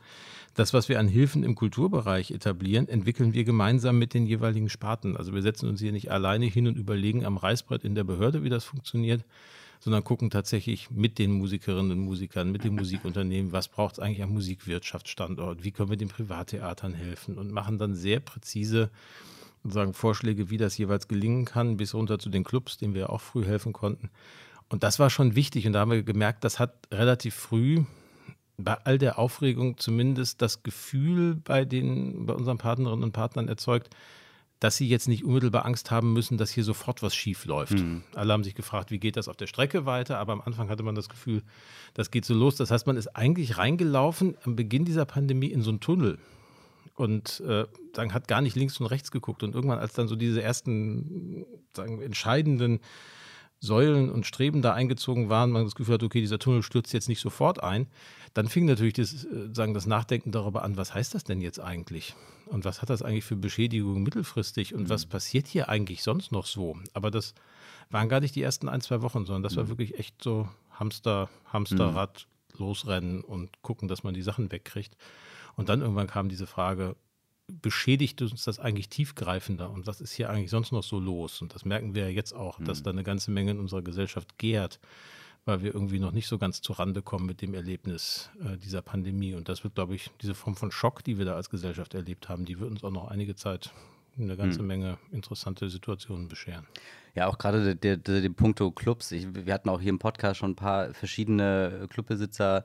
das, was wir an Hilfen im Kulturbereich etablieren, entwickeln wir gemeinsam mit den jeweiligen Sparten. Also wir setzen uns hier nicht alleine hin und überlegen am Reißbrett in der Behörde, wie das funktioniert, sondern gucken tatsächlich mit den Musikerinnen und Musikern, mit den Musikunternehmen, was braucht es eigentlich am Musikwirtschaftsstandort, wie können wir den Privattheatern helfen und machen dann sehr präzise sagen Vorschläge, wie das jeweils gelingen kann, bis runter zu den Clubs, denen wir auch früh helfen konnten. Und das war schon wichtig und da haben wir gemerkt, das hat relativ früh bei all der Aufregung zumindest das Gefühl bei den, bei unseren Partnerinnen und Partnern erzeugt, dass sie jetzt nicht unmittelbar Angst haben müssen, dass hier sofort was schief läuft. Mhm. Alle haben sich gefragt, wie geht das auf der Strecke weiter, aber am Anfang hatte man das Gefühl, das geht so los. Das heißt, man ist eigentlich reingelaufen am Beginn dieser Pandemie in so einen Tunnel und äh, dann hat gar nicht links und rechts geguckt. Und irgendwann, als dann so diese ersten sagen, entscheidenden Säulen und Streben da eingezogen waren, man das Gefühl hat, okay, dieser Tunnel stürzt jetzt nicht sofort ein, dann fing natürlich das, äh, sagen, das Nachdenken darüber an, was heißt das denn jetzt eigentlich? Und was hat das eigentlich für Beschädigungen mittelfristig? Und mhm. was passiert hier eigentlich sonst noch so? Aber das waren gar nicht die ersten ein, zwei Wochen, sondern das mhm. war wirklich echt so Hamster, Hamsterrad, mhm. losrennen und gucken, dass man die Sachen wegkriegt. Und dann irgendwann kam diese Frage, beschädigt uns das eigentlich tiefgreifender und was ist hier eigentlich sonst noch so los? Und das merken wir ja jetzt auch, mhm. dass da eine ganze Menge in unserer Gesellschaft gärt, weil wir irgendwie noch nicht so ganz zurande kommen mit dem Erlebnis äh, dieser Pandemie. Und das wird, glaube ich, diese Form von Schock, die wir da als Gesellschaft erlebt haben, die wird uns auch noch einige Zeit eine ganze mhm. Menge interessante Situationen bescheren. Ja, auch gerade der, der, der Punkto Clubs. Ich, wir hatten auch hier im Podcast schon ein paar verschiedene Clubbesitzer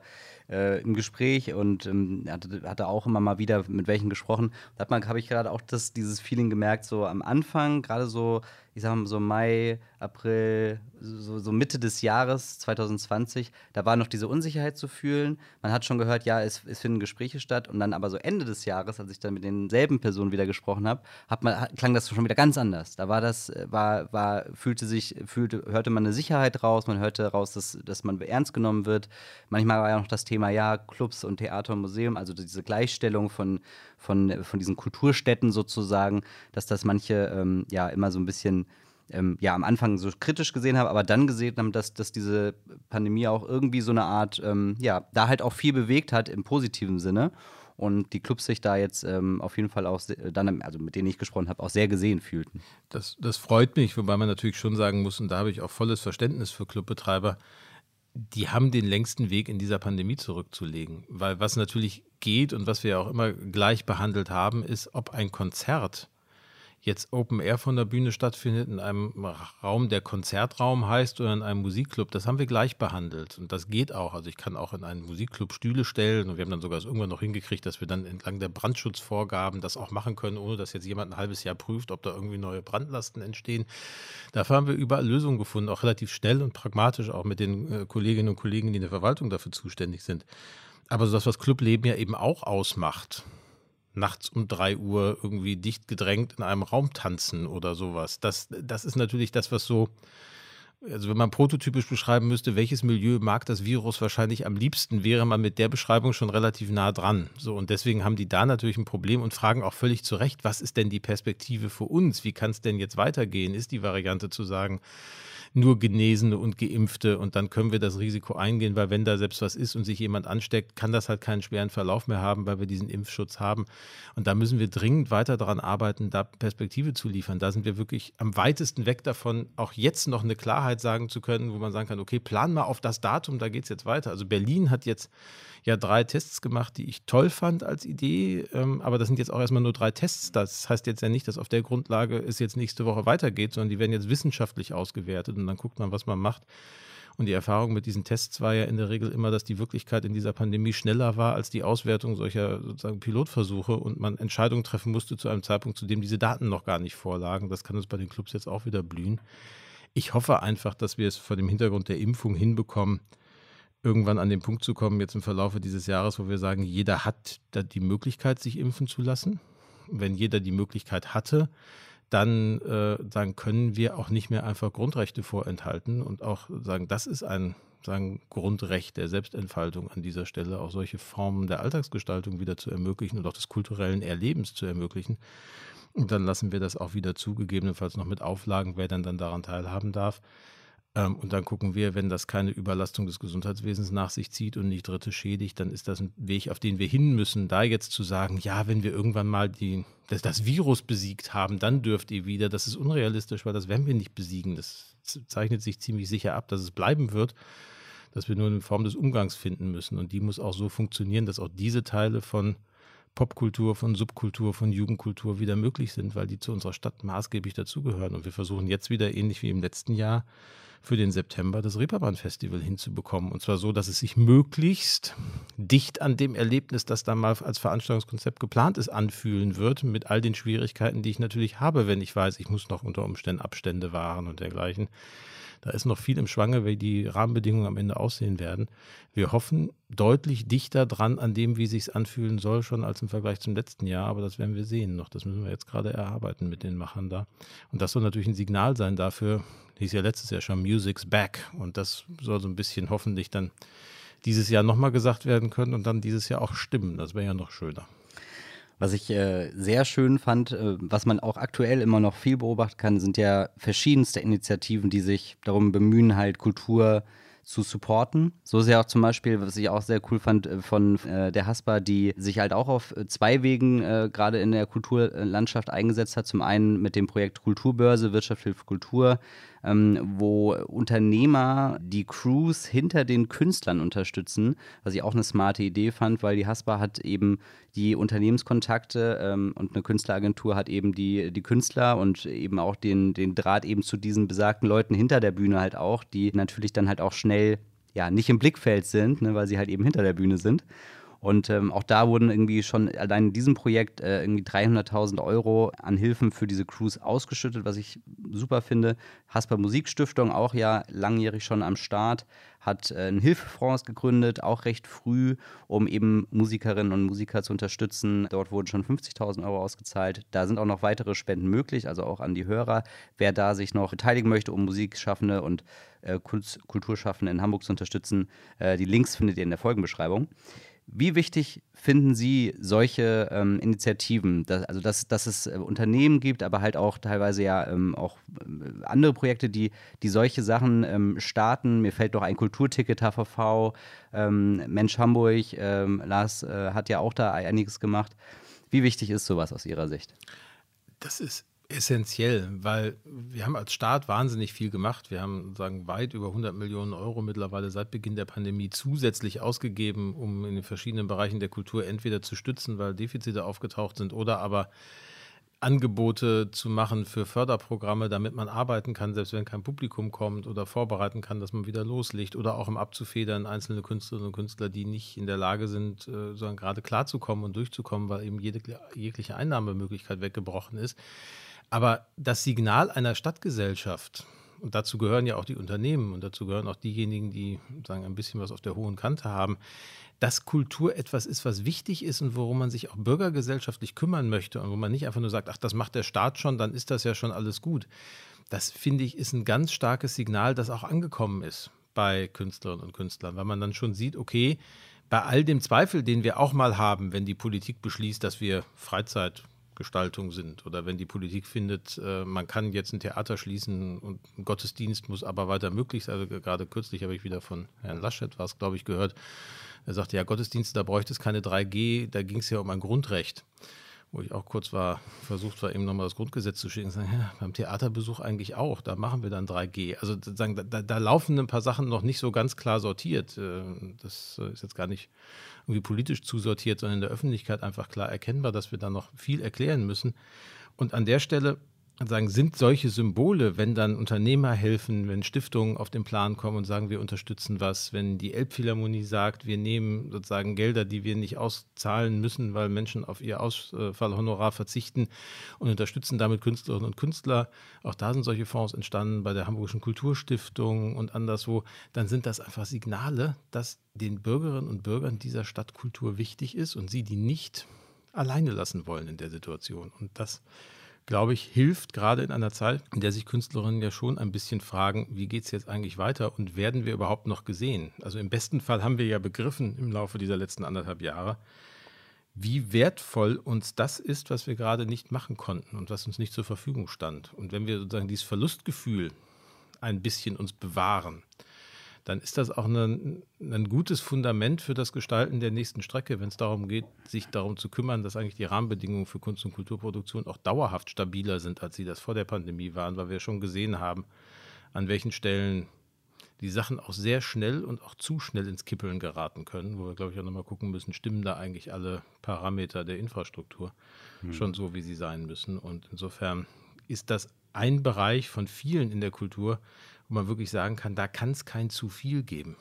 äh, im Gespräch und ähm, hatte, hatte auch immer mal wieder mit welchen gesprochen. Da habe ich gerade auch das, dieses Feeling gemerkt, so am Anfang, gerade so ich sag mal so Mai, April, so, so, Mitte des Jahres 2020, da war noch diese Unsicherheit zu fühlen. Man hat schon gehört, ja, es, es finden Gespräche statt. Und dann aber so Ende des Jahres, als ich dann mit denselben Personen wieder gesprochen habe, hat man, klang das schon wieder ganz anders. Da war das, war, war, fühlte sich, fühlte, hörte man eine Sicherheit raus, man hörte raus, dass, dass man ernst genommen wird. Manchmal war ja noch das Thema, ja, Clubs und Theater und Museum, also diese Gleichstellung von, von, von diesen Kulturstätten sozusagen, dass das manche ähm, ja immer so ein bisschen ähm, ja am Anfang so kritisch gesehen haben, aber dann gesehen haben, dass, dass diese Pandemie auch irgendwie so eine Art, ähm, ja, da halt auch viel bewegt hat im positiven Sinne und die Clubs sich da jetzt ähm, auf jeden Fall auch dann, also mit denen ich gesprochen habe, auch sehr gesehen fühlten. Das, das freut mich, wobei man natürlich schon sagen muss, und da habe ich auch volles Verständnis für Clubbetreiber, die haben den längsten Weg in dieser Pandemie zurückzulegen. Weil was natürlich geht und was wir ja auch immer gleich behandelt haben, ist, ob ein Konzert jetzt Open Air von der Bühne stattfindet, in einem Raum, der Konzertraum heißt oder in einem Musikclub, das haben wir gleich behandelt. Und das geht auch. Also ich kann auch in einen Musikclub Stühle stellen und wir haben dann sogar irgendwann noch hingekriegt, dass wir dann entlang der Brandschutzvorgaben das auch machen können, ohne dass jetzt jemand ein halbes Jahr prüft, ob da irgendwie neue Brandlasten entstehen. Dafür haben wir überall Lösungen gefunden, auch relativ schnell und pragmatisch, auch mit den äh, Kolleginnen und Kollegen, die in der Verwaltung dafür zuständig sind. Aber so das, was Clubleben ja eben auch ausmacht, nachts um drei Uhr irgendwie dicht gedrängt in einem Raum tanzen oder sowas. Das, das ist natürlich das, was so, also wenn man prototypisch beschreiben müsste, welches Milieu mag das Virus wahrscheinlich am liebsten, wäre man mit der Beschreibung schon relativ nah dran. So, und deswegen haben die da natürlich ein Problem und fragen auch völlig zu Recht, was ist denn die Perspektive für uns? Wie kann es denn jetzt weitergehen? Ist die Variante zu sagen, nur Genesene und Geimpfte und dann können wir das Risiko eingehen, weil wenn da selbst was ist und sich jemand ansteckt, kann das halt keinen schweren Verlauf mehr haben, weil wir diesen Impfschutz haben. Und da müssen wir dringend weiter daran arbeiten, da Perspektive zu liefern. Da sind wir wirklich am weitesten weg davon, auch jetzt noch eine Klarheit sagen zu können, wo man sagen kann, okay, plan mal auf das Datum, da geht es jetzt weiter. Also Berlin hat jetzt ja drei Tests gemacht, die ich toll fand als Idee. Ähm, aber das sind jetzt auch erstmal nur drei Tests. Das heißt jetzt ja nicht, dass auf der Grundlage es jetzt nächste Woche weitergeht, sondern die werden jetzt wissenschaftlich ausgewertet und dann guckt man, was man macht. Und die Erfahrung mit diesen Tests war ja in der Regel immer, dass die Wirklichkeit in dieser Pandemie schneller war als die Auswertung solcher sozusagen Pilotversuche und man Entscheidungen treffen musste zu einem Zeitpunkt, zu dem diese Daten noch gar nicht vorlagen. Das kann uns bei den Clubs jetzt auch wieder blühen. Ich hoffe einfach, dass wir es vor dem Hintergrund der Impfung hinbekommen, irgendwann an den Punkt zu kommen, jetzt im Verlauf dieses Jahres, wo wir sagen, jeder hat die Möglichkeit, sich impfen zu lassen. Wenn jeder die Möglichkeit hatte, dann äh, sagen, können wir auch nicht mehr einfach Grundrechte vorenthalten und auch sagen, das ist ein sagen, Grundrecht der Selbstentfaltung an dieser Stelle, auch solche Formen der Alltagsgestaltung wieder zu ermöglichen und auch des kulturellen Erlebens zu ermöglichen. Und dann lassen wir das auch wieder zu, gegebenenfalls noch mit Auflagen, wer dann, dann daran teilhaben darf. Ähm, und dann gucken wir, wenn das keine Überlastung des Gesundheitswesens nach sich zieht und nicht Dritte schädigt, dann ist das ein Weg, auf den wir hin müssen. Da jetzt zu sagen, ja, wenn wir irgendwann mal die, das, das Virus besiegt haben, dann dürft ihr wieder, das ist unrealistisch, weil das werden wir nicht besiegen. Das zeichnet sich ziemlich sicher ab, dass es bleiben wird, dass wir nur eine Form des Umgangs finden müssen. Und die muss auch so funktionieren, dass auch diese Teile von Popkultur, von Subkultur, von Jugendkultur wieder möglich sind, weil die zu unserer Stadt maßgeblich dazugehören. Und wir versuchen jetzt wieder ähnlich wie im letzten Jahr für den September das Reeperbahn-Festival hinzubekommen. Und zwar so, dass es sich möglichst dicht an dem Erlebnis, das da mal als Veranstaltungskonzept geplant ist, anfühlen wird, mit all den Schwierigkeiten, die ich natürlich habe, wenn ich weiß, ich muss noch unter Umständen Abstände wahren und dergleichen. Da ist noch viel im Schwange, wie die Rahmenbedingungen am Ende aussehen werden. Wir hoffen deutlich dichter dran an dem, wie es sich anfühlen soll, schon als im Vergleich zum letzten Jahr. Aber das werden wir sehen noch. Das müssen wir jetzt gerade erarbeiten mit den Machern da. Und das soll natürlich ein Signal sein dafür, hieß ja letztes Jahr schon Music's Back. Und das soll so ein bisschen hoffentlich dann dieses Jahr nochmal gesagt werden können und dann dieses Jahr auch stimmen. Das wäre ja noch schöner. Was ich äh, sehr schön fand, äh, was man auch aktuell immer noch viel beobachten kann, sind ja verschiedenste Initiativen, die sich darum bemühen, halt Kultur zu supporten. So ist ja auch zum Beispiel, was ich auch sehr cool fand, äh, von äh, der Haspa, die sich halt auch auf zwei Wegen äh, gerade in der Kulturlandschaft eingesetzt hat. Zum einen mit dem Projekt Kulturbörse, Wirtschaft hilft Kultur, ähm, wo Unternehmer die Crews hinter den Künstlern unterstützen, was ich auch eine smarte Idee fand, weil die Haspa hat eben die Unternehmenskontakte ähm, und eine Künstleragentur hat eben die, die Künstler und eben auch den, den Draht eben zu diesen besagten Leuten hinter der Bühne halt auch, die natürlich dann halt auch schnell ja nicht im Blickfeld sind, ne, weil sie halt eben hinter der Bühne sind. Und ähm, auch da wurden irgendwie schon allein in diesem Projekt äh, irgendwie 300.000 Euro an Hilfen für diese Crews ausgeschüttet, was ich super finde. Hasper Musikstiftung auch ja langjährig schon am Start, hat äh, einen Hilfefonds gegründet, auch recht früh, um eben Musikerinnen und Musiker zu unterstützen. Dort wurden schon 50.000 Euro ausgezahlt. Da sind auch noch weitere Spenden möglich, also auch an die Hörer. Wer da sich noch beteiligen möchte, um Musikschaffende und äh, Kulturschaffende in Hamburg zu unterstützen, äh, die Links findet ihr in der Folgenbeschreibung. Wie wichtig finden Sie solche ähm, Initiativen? Dass, also, dass, dass es äh, Unternehmen gibt, aber halt auch teilweise ja ähm, auch äh, andere Projekte, die, die solche Sachen ähm, starten. Mir fällt doch ein Kulturticket HVV, ähm, Mensch Hamburg, ähm, Lars äh, hat ja auch da einiges gemacht. Wie wichtig ist sowas aus Ihrer Sicht? Das ist essentiell, weil wir haben als Staat wahnsinnig viel gemacht. Wir haben sagen weit über 100 Millionen Euro mittlerweile seit Beginn der Pandemie zusätzlich ausgegeben, um in den verschiedenen Bereichen der Kultur entweder zu stützen, weil Defizite aufgetaucht sind, oder aber Angebote zu machen für Förderprogramme, damit man arbeiten kann, selbst wenn kein Publikum kommt oder vorbereiten kann, dass man wieder loslegt oder auch um abzufedern einzelne Künstlerinnen und Künstler, die nicht in der Lage sind, äh, sondern gerade klarzukommen und durchzukommen, weil eben jede, jegliche Einnahmemöglichkeit weggebrochen ist. Aber das Signal einer Stadtgesellschaft, und dazu gehören ja auch die Unternehmen und dazu gehören auch diejenigen, die sagen, ein bisschen was auf der hohen Kante haben, dass Kultur etwas ist, was wichtig ist und worum man sich auch bürgergesellschaftlich kümmern möchte und wo man nicht einfach nur sagt, ach, das macht der Staat schon, dann ist das ja schon alles gut. Das finde ich ist ein ganz starkes Signal, das auch angekommen ist bei Künstlerinnen und Künstlern, weil man dann schon sieht, okay, bei all dem Zweifel, den wir auch mal haben, wenn die Politik beschließt, dass wir Freizeit Gestaltung sind. Oder wenn die Politik findet, äh, man kann jetzt ein Theater schließen und Gottesdienst muss aber weiter möglich sein. Also gerade kürzlich habe ich wieder von Herrn Laschet was, glaube ich, gehört. Er sagte, ja, Gottesdienste, da bräuchte es keine 3G, da ging es ja um ein Grundrecht wo ich auch kurz war, versucht war, eben nochmal das Grundgesetz zu schicken, sagen, ja, beim Theaterbesuch eigentlich auch, da machen wir dann 3G. Also sagen, da, da, laufen ein paar Sachen noch nicht so ganz klar sortiert. Äh, das ist jetzt gar nicht irgendwie politisch zusortiert, sondern in der Öffentlichkeit einfach klar erkennbar, dass wir da noch viel erklären müssen. Und an der Stelle sagen, sind solche Symbole, wenn dann Unternehmer helfen, wenn Stiftungen auf den Plan kommen und sagen, wir unterstützen was, wenn die Elbphilharmonie sagt, wir nehmen sozusagen Gelder, die wir nicht auszahlen müssen, weil Menschen auf ihr Ausfallhonorar verzichten und unterstützen damit Künstlerinnen und Künstler. Auch da sind solche Fonds entstanden bei der Hamburgischen Kulturstiftung und anderswo. Dann sind das einfach Signale, dass den Bürgerinnen und Bürgern dieser Stadt Kultur wichtig ist und sie die nicht alleine lassen wollen in der Situation. Und das glaube ich, hilft gerade in einer Zeit, in der sich Künstlerinnen ja schon ein bisschen fragen, wie geht es jetzt eigentlich weiter und werden wir überhaupt noch gesehen? Also im besten Fall haben wir ja begriffen im Laufe dieser letzten anderthalb Jahre, wie wertvoll uns das ist, was wir gerade nicht machen konnten und was uns nicht zur Verfügung stand. Und wenn wir sozusagen dieses Verlustgefühl ein bisschen uns bewahren, dann ist das auch ein, ein gutes Fundament für das Gestalten der nächsten Strecke, wenn es darum geht, sich darum zu kümmern, dass eigentlich die Rahmenbedingungen für Kunst- und Kulturproduktion auch dauerhaft stabiler sind, als sie das vor der Pandemie waren, weil wir schon gesehen haben, an welchen Stellen die Sachen auch sehr schnell und auch zu schnell ins Kippeln geraten können, wo wir, glaube ich, auch nochmal gucken müssen, stimmen da eigentlich alle Parameter der Infrastruktur hm. schon so, wie sie sein müssen. Und insofern ist das ein Bereich von vielen in der Kultur, wo man wirklich sagen kann, da kann es kein zu viel geben.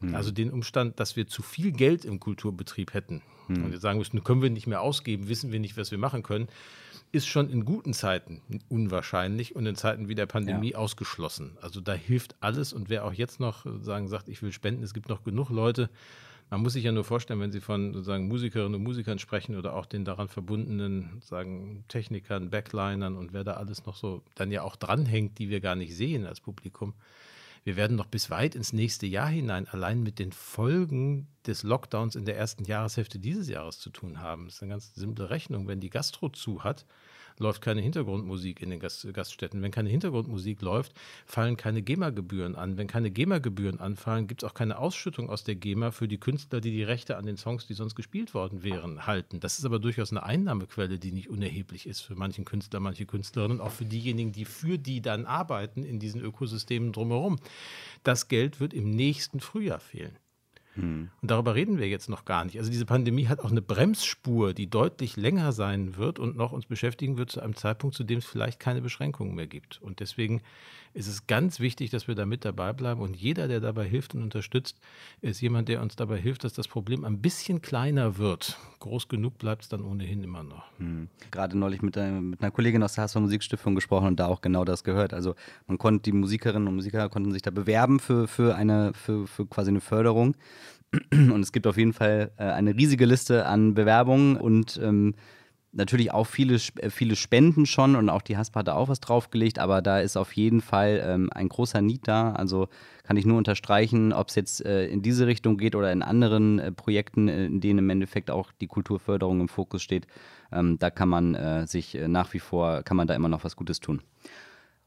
Hm. Also den Umstand, dass wir zu viel Geld im Kulturbetrieb hätten hm. und jetzt sagen müssen, können wir nicht mehr ausgeben, wissen wir nicht, was wir machen können, ist schon in guten Zeiten unwahrscheinlich und in Zeiten wie der Pandemie ja. ausgeschlossen. Also da hilft alles und wer auch jetzt noch sagen sagt, ich will spenden, es gibt noch genug Leute. Man muss sich ja nur vorstellen, wenn Sie von sozusagen Musikerinnen und Musikern sprechen oder auch den daran verbundenen sagen Technikern, Backlinern und wer da alles noch so dann ja auch dranhängt, die wir gar nicht sehen als Publikum wir werden noch bis weit ins nächste Jahr hinein allein mit den Folgen des Lockdowns in der ersten Jahreshälfte dieses Jahres zu tun haben. Das ist eine ganz simple Rechnung. Wenn die Gastro zu hat, läuft keine Hintergrundmusik in den Gast Gaststätten. Wenn keine Hintergrundmusik läuft, fallen keine GEMA-Gebühren an. Wenn keine GEMA-Gebühren anfallen, gibt es auch keine Ausschüttung aus der GEMA für die Künstler, die die Rechte an den Songs, die sonst gespielt worden wären, halten. Das ist aber durchaus eine Einnahmequelle, die nicht unerheblich ist für manchen Künstler, manche Künstlerinnen, auch für diejenigen, die für die dann arbeiten in diesen Ökosystemen drumherum. Das Geld wird im nächsten Frühjahr fehlen. Und darüber reden wir jetzt noch gar nicht. Also diese Pandemie hat auch eine Bremsspur, die deutlich länger sein wird und noch uns beschäftigen wird zu einem Zeitpunkt, zu dem es vielleicht keine Beschränkungen mehr gibt. Und deswegen ist es ganz wichtig, dass wir da mit dabei bleiben. Und jeder, der dabei hilft und unterstützt, ist jemand, der uns dabei hilft, dass das Problem ein bisschen kleiner wird. Groß genug bleibt es dann ohnehin immer noch. Hm. Gerade neulich mit, äh, mit, einer Kollegin aus der HSV Musikstiftung gesprochen und da auch genau das gehört. Also man konnte, die Musikerinnen und Musiker konnten sich da bewerben für, für, eine, für, für quasi eine Förderung. [clears throat] Und es gibt auf jeden Fall äh, eine riesige Liste an Bewerbungen und ähm, natürlich auch viele, äh, viele Spenden schon und auch die Haspa hat da auch was draufgelegt, aber da ist auf jeden Fall ähm, ein großer Need da. Also kann ich nur unterstreichen, ob es jetzt äh, in diese Richtung geht oder in anderen äh, Projekten, äh, in denen im Endeffekt auch die Kulturförderung im Fokus steht. Ähm, da kann man äh, sich nach wie vor, kann man da immer noch was Gutes tun.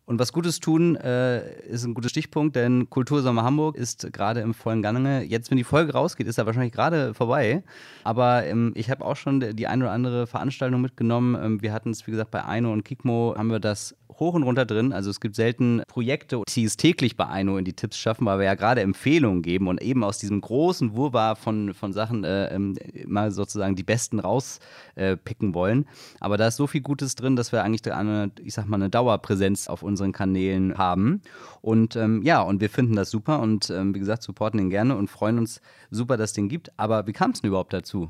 Und was Gutes tun äh, ist ein guter Stichpunkt, denn Kultursommer Hamburg ist gerade im vollen Gange. Jetzt, wenn die Folge rausgeht, ist er wahrscheinlich gerade vorbei. Aber ähm, ich habe auch schon die eine oder andere Veranstaltung mitgenommen. Ähm, wir hatten es, wie gesagt, bei Aino und Kikmo haben wir das hoch und runter drin. Also es gibt selten Projekte, die es täglich bei Aino in die Tipps schaffen, weil wir ja gerade Empfehlungen geben und eben aus diesem großen Wurrbar von, von Sachen äh, ähm, mal sozusagen die besten rauspicken äh, wollen. Aber da ist so viel Gutes drin, dass wir eigentlich eine, ich sag mal, eine Dauerpräsenz auf unseren Kanälen haben. Und ähm, ja, und wir finden das super und ähm, wie gesagt, supporten den gerne und freuen uns super, dass es den gibt. Aber wie kam es denn überhaupt dazu?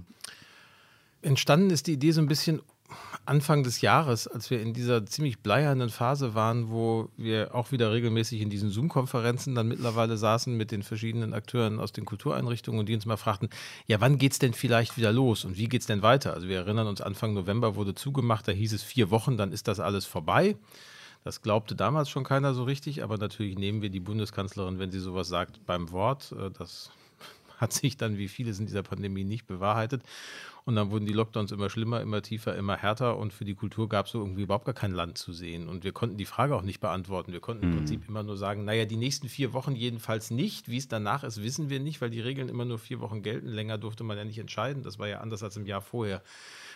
Entstanden ist die Idee so ein bisschen Anfang des Jahres, als wir in dieser ziemlich bleiernen Phase waren, wo wir auch wieder regelmäßig in diesen Zoom-Konferenzen dann mittlerweile saßen mit den verschiedenen Akteuren aus den Kultureinrichtungen und die uns mal fragten, ja, wann geht es denn vielleicht wieder los und wie geht es denn weiter? Also wir erinnern uns, Anfang November wurde zugemacht, da hieß es vier Wochen, dann ist das alles vorbei. Das glaubte damals schon keiner so richtig, aber natürlich nehmen wir die Bundeskanzlerin, wenn sie sowas sagt, beim Wort. Äh, das [laughs] hat sich dann, wie vieles in dieser Pandemie, nicht bewahrheitet. Und dann wurden die Lockdowns immer schlimmer, immer tiefer, immer härter und für die Kultur gab es so irgendwie überhaupt gar kein Land zu sehen. Und wir konnten die Frage auch nicht beantworten. Wir konnten im mhm. Prinzip immer nur sagen, naja, die nächsten vier Wochen jedenfalls nicht. Wie es danach ist, wissen wir nicht, weil die Regeln immer nur vier Wochen gelten. Länger durfte man ja nicht entscheiden. Das war ja anders als im Jahr vorher,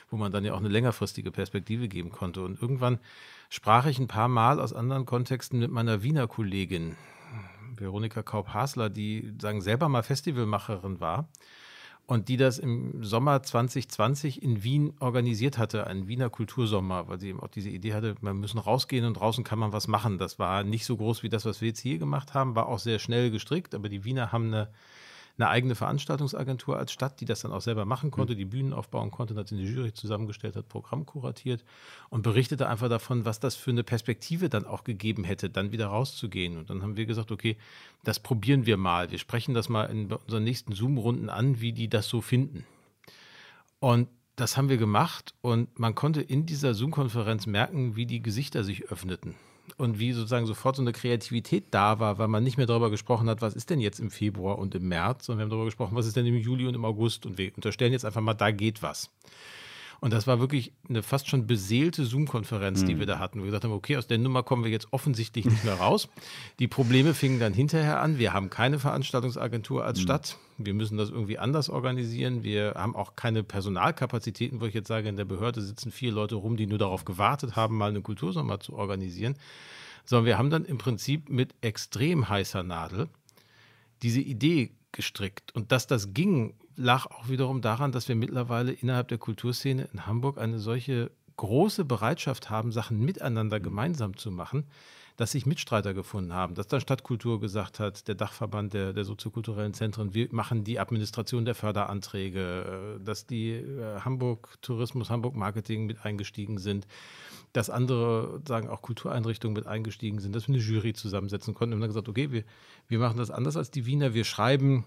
wo man dann ja auch eine längerfristige Perspektive geben konnte. Und irgendwann sprach ich ein paar Mal aus anderen Kontexten mit meiner Wiener Kollegin, Veronika Kaup-Hasler, die sagen selber mal Festivalmacherin war und die das im Sommer 2020 in Wien organisiert hatte, einen Wiener Kultursommer, weil sie eben auch diese Idee hatte, man müssen rausgehen und draußen kann man was machen. Das war nicht so groß wie das, was wir jetzt hier gemacht haben, war auch sehr schnell gestrickt, aber die Wiener haben eine eine eigene Veranstaltungsagentur als Stadt, die das dann auch selber machen konnte, mhm. die Bühnen aufbauen konnte, hat eine Jury zusammengestellt, hat Programm kuratiert und berichtete einfach davon, was das für eine Perspektive dann auch gegeben hätte, dann wieder rauszugehen. Und dann haben wir gesagt, okay, das probieren wir mal. Wir sprechen das mal in unseren nächsten Zoom-Runden an, wie die das so finden. Und das haben wir gemacht und man konnte in dieser Zoom-Konferenz merken, wie die Gesichter sich öffneten und wie sozusagen sofort so eine Kreativität da war, weil man nicht mehr darüber gesprochen hat, was ist denn jetzt im Februar und im März, sondern wir haben darüber gesprochen, was ist denn im Juli und im August und wir unterstellen jetzt einfach mal, da geht was. Und das war wirklich eine fast schon beseelte Zoom-Konferenz, die mhm. wir da hatten. Wir gesagt haben, okay, aus der Nummer kommen wir jetzt offensichtlich nicht mehr raus. Die Probleme fingen dann hinterher an. Wir haben keine Veranstaltungsagentur als mhm. Stadt. Wir müssen das irgendwie anders organisieren. Wir haben auch keine Personalkapazitäten, wo ich jetzt sage, in der Behörde sitzen vier Leute rum, die nur darauf gewartet haben, mal eine Kultursommer zu organisieren. Sondern wir haben dann im Prinzip mit extrem heißer Nadel diese Idee gestrickt. Und dass das ging, lag auch wiederum daran, dass wir mittlerweile innerhalb der Kulturszene in Hamburg eine solche große Bereitschaft haben, Sachen miteinander gemeinsam zu machen, dass sich Mitstreiter gefunden haben, dass dann Stadtkultur gesagt hat, der Dachverband der, der soziokulturellen Zentren, wir machen die Administration der Förderanträge, äh, dass die äh, Hamburg Tourismus, Hamburg Marketing mit eingestiegen sind, dass andere, sagen auch Kultureinrichtungen mit eingestiegen sind, dass wir eine Jury zusammensetzen konnten und dann gesagt, okay, wir, wir machen das anders als die Wiener, wir schreiben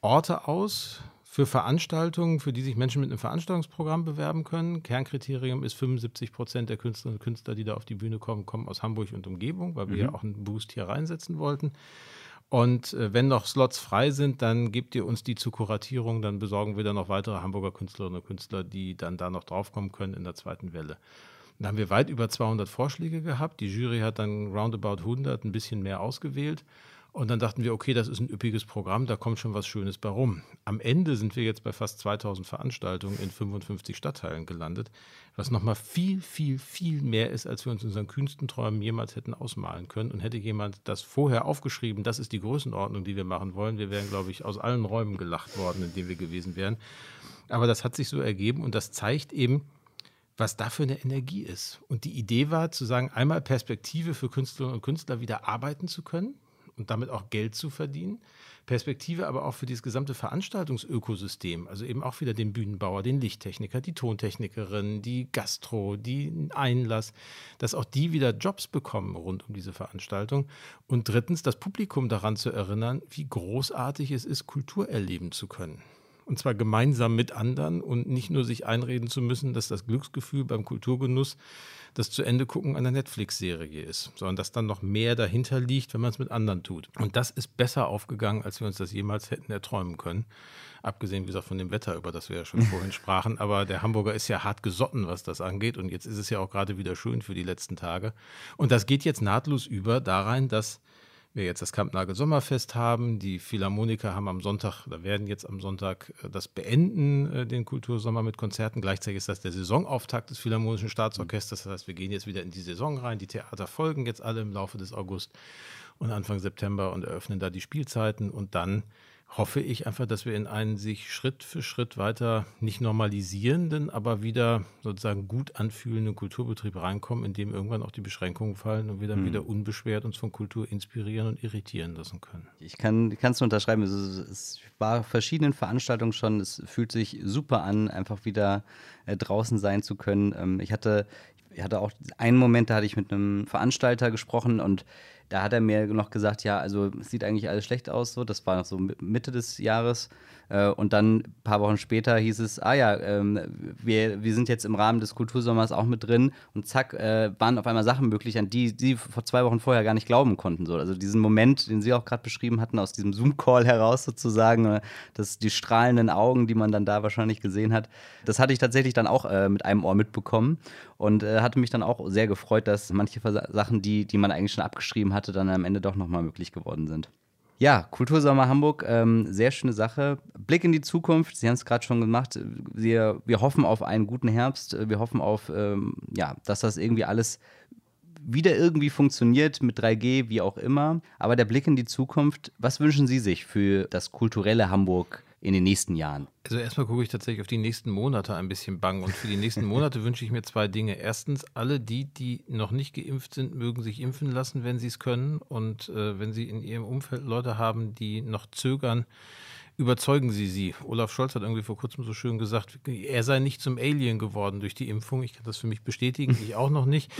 Orte aus, für Veranstaltungen, für die sich Menschen mit einem Veranstaltungsprogramm bewerben können. Kernkriterium ist 75 Prozent der Künstlerinnen und Künstler, die da auf die Bühne kommen, kommen aus Hamburg und Umgebung, weil wir mhm. ja auch einen Boost hier reinsetzen wollten. Und äh, wenn noch Slots frei sind, dann gebt ihr uns die zur Kuratierung, dann besorgen wir dann noch weitere Hamburger Künstlerinnen und Künstler, die dann da noch draufkommen können in der zweiten Welle. Da haben wir weit über 200 Vorschläge gehabt. Die Jury hat dann roundabout 100, ein bisschen mehr ausgewählt. Und dann dachten wir, okay, das ist ein üppiges Programm, da kommt schon was Schönes bei rum. Am Ende sind wir jetzt bei fast 2000 Veranstaltungen in 55 Stadtteilen gelandet, was nochmal viel, viel, viel mehr ist, als wir uns in unseren kühnsten Träumen jemals hätten ausmalen können. Und hätte jemand das vorher aufgeschrieben, das ist die Größenordnung, die wir machen wollen, wir wären, glaube ich, aus allen Räumen gelacht worden, in denen wir gewesen wären. Aber das hat sich so ergeben und das zeigt eben, was da für eine Energie ist. Und die Idee war zu sagen, einmal Perspektive für Künstlerinnen und Künstler wieder arbeiten zu können, und damit auch Geld zu verdienen. Perspektive aber auch für dieses gesamte Veranstaltungsökosystem, also eben auch wieder den Bühnenbauer, den Lichttechniker, die Tontechnikerin, die Gastro, die Einlass, dass auch die wieder Jobs bekommen rund um diese Veranstaltung. Und drittens, das Publikum daran zu erinnern, wie großartig es ist, Kultur erleben zu können. Und zwar gemeinsam mit anderen und nicht nur sich einreden zu müssen, dass das Glücksgefühl beim Kulturgenuss das zu Ende gucken einer Netflix-Serie ist, sondern dass dann noch mehr dahinter liegt, wenn man es mit anderen tut. Und das ist besser aufgegangen, als wir uns das jemals hätten erträumen können. Abgesehen, wie gesagt, von dem Wetter, über das wir ja schon [laughs] vorhin sprachen. Aber der Hamburger ist ja hart gesotten, was das angeht. Und jetzt ist es ja auch gerade wieder schön für die letzten Tage. Und das geht jetzt nahtlos über da rein, dass wir jetzt das Kampnagel Sommerfest haben. Die Philharmoniker haben am Sonntag oder werden jetzt am Sonntag äh, das beenden, äh, den Kultursommer mit Konzerten. Gleichzeitig ist das der Saisonauftakt des Philharmonischen Staatsorchesters. Das heißt, wir gehen jetzt wieder in die Saison rein. Die Theater folgen jetzt alle im Laufe des August und Anfang September und eröffnen da die Spielzeiten und dann hoffe ich einfach, dass wir in einen sich Schritt für Schritt weiter nicht normalisierenden, aber wieder sozusagen gut anfühlenden Kulturbetrieb reinkommen, in dem irgendwann auch die Beschränkungen fallen und wir dann hm. wieder unbeschwert uns von Kultur inspirieren und irritieren lassen können. Ich kann es unterschreiben. Es, es war verschiedenen Veranstaltungen schon. Es fühlt sich super an, einfach wieder äh, draußen sein zu können. Ähm, ich hatte ich hatte auch einen Moment, da hatte ich mit einem Veranstalter gesprochen und da hat er mir noch gesagt, ja, also es sieht eigentlich alles schlecht aus, so. Das war noch so Mitte des Jahres. Äh, und dann ein paar Wochen später hieß es, ah ja, ähm, wir, wir sind jetzt im Rahmen des Kultursommers auch mit drin. Und zack, äh, waren auf einmal Sachen möglich, an die sie vor zwei Wochen vorher gar nicht glauben konnten. So. Also diesen Moment, den Sie auch gerade beschrieben hatten, aus diesem Zoom-Call heraus sozusagen, äh, dass die strahlenden Augen, die man dann da wahrscheinlich gesehen hat, das hatte ich tatsächlich dann auch mit einem Ohr mitbekommen und hatte mich dann auch sehr gefreut, dass manche Sachen, die, die man eigentlich schon abgeschrieben hatte, dann am Ende doch nochmal möglich geworden sind. Ja, Kultursommer Hamburg, ähm, sehr schöne Sache. Blick in die Zukunft, Sie haben es gerade schon gemacht. Wir, wir hoffen auf einen guten Herbst. Wir hoffen auf, ähm, ja, dass das irgendwie alles wieder irgendwie funktioniert mit 3G, wie auch immer. Aber der Blick in die Zukunft, was wünschen Sie sich für das kulturelle Hamburg in den nächsten Jahren? Also erstmal gucke ich tatsächlich auf die nächsten Monate ein bisschen bang. Und für die nächsten [laughs] Monate wünsche ich mir zwei Dinge. Erstens, alle die, die noch nicht geimpft sind, mögen sich impfen lassen, wenn sie es können. Und äh, wenn sie in ihrem Umfeld Leute haben, die noch zögern, überzeugen Sie sie. Olaf Scholz hat irgendwie vor kurzem so schön gesagt, er sei nicht zum Alien geworden durch die Impfung. Ich kann das für mich bestätigen, [laughs] ich auch noch nicht.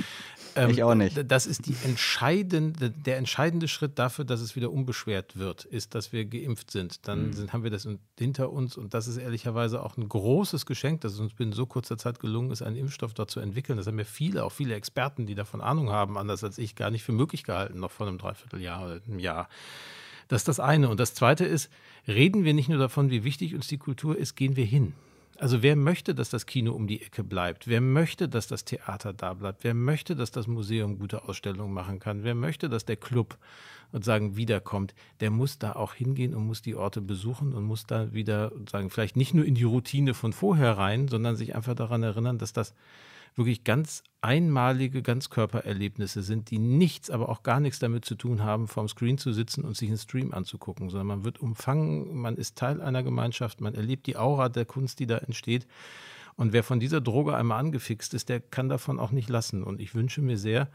Ähm, ich auch nicht. Das ist entscheidende, der entscheidende Schritt dafür, dass es wieder unbeschwert wird, ist, dass wir geimpft sind. Dann mhm. sind, haben wir das hinter uns und das ist ehrlicherweise auch ein großes Geschenk, dass es uns in so kurzer Zeit gelungen ist, einen Impfstoff dort zu entwickeln. Das haben ja viele, auch viele Experten, die davon Ahnung haben, anders als ich, gar nicht für möglich gehalten, noch vor einem Dreivierteljahr oder einem Jahr. Das ist das eine. Und das zweite ist, reden wir nicht nur davon, wie wichtig uns die Kultur ist, gehen wir hin. Also wer möchte, dass das Kino um die Ecke bleibt? Wer möchte, dass das Theater da bleibt? Wer möchte, dass das Museum gute Ausstellungen machen kann? Wer möchte, dass der Club und sagen wiederkommt? Der muss da auch hingehen und muss die Orte besuchen und muss da wieder sagen vielleicht nicht nur in die Routine von vorher rein, sondern sich einfach daran erinnern, dass das wirklich ganz einmalige Ganzkörpererlebnisse sind, die nichts, aber auch gar nichts damit zu tun haben, vorm Screen zu sitzen und sich einen Stream anzugucken, sondern man wird umfangen, man ist Teil einer Gemeinschaft, man erlebt die Aura der Kunst, die da entsteht. Und wer von dieser Droge einmal angefixt ist, der kann davon auch nicht lassen. Und ich wünsche mir sehr,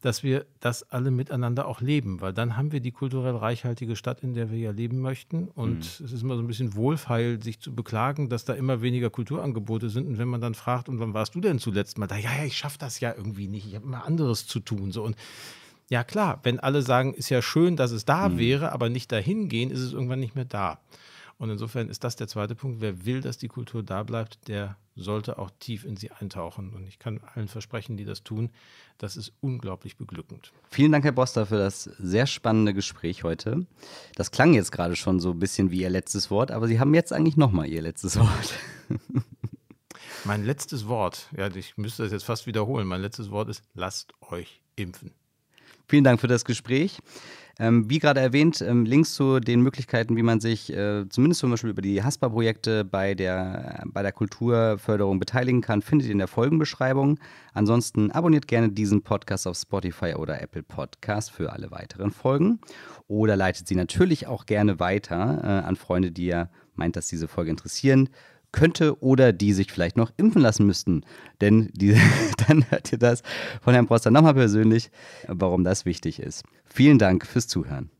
dass wir das alle miteinander auch leben, weil dann haben wir die kulturell reichhaltige Stadt, in der wir ja leben möchten. Und mhm. es ist immer so ein bisschen wohlfeil, sich zu beklagen, dass da immer weniger Kulturangebote sind. Und wenn man dann fragt, und wann warst du denn zuletzt mal da? Ja, ja, ich schaffe das ja irgendwie nicht. Ich habe immer anderes zu tun. So und ja klar, wenn alle sagen, ist ja schön, dass es da mhm. wäre, aber nicht dahin gehen, ist es irgendwann nicht mehr da. Und insofern ist das der zweite Punkt. Wer will, dass die Kultur da bleibt, der sollte auch tief in sie eintauchen. Und ich kann allen versprechen, die das tun, das ist unglaublich beglückend. Vielen Dank, Herr Boster, für das sehr spannende Gespräch heute. Das klang jetzt gerade schon so ein bisschen wie Ihr letztes Wort, aber Sie haben jetzt eigentlich nochmal Ihr letztes Wort. [laughs] mein letztes Wort, ja, ich müsste das jetzt fast wiederholen. Mein letztes Wort ist: lasst euch impfen. Vielen Dank für das Gespräch. Ähm, wie gerade erwähnt, ähm, Links zu den Möglichkeiten, wie man sich äh, zumindest zum Beispiel über die HASPA-Projekte bei der, bei der Kulturförderung beteiligen kann, findet ihr in der Folgenbeschreibung. Ansonsten abonniert gerne diesen Podcast auf Spotify oder Apple Podcast für alle weiteren Folgen. Oder leitet sie natürlich auch gerne weiter äh, an Freunde, die ihr meint, dass diese Folge interessieren könnte oder die sich vielleicht noch impfen lassen müssten. Denn die, [laughs] dann hört ihr das von Herrn Proster nochmal persönlich, warum das wichtig ist. Vielen Dank fürs Zuhören.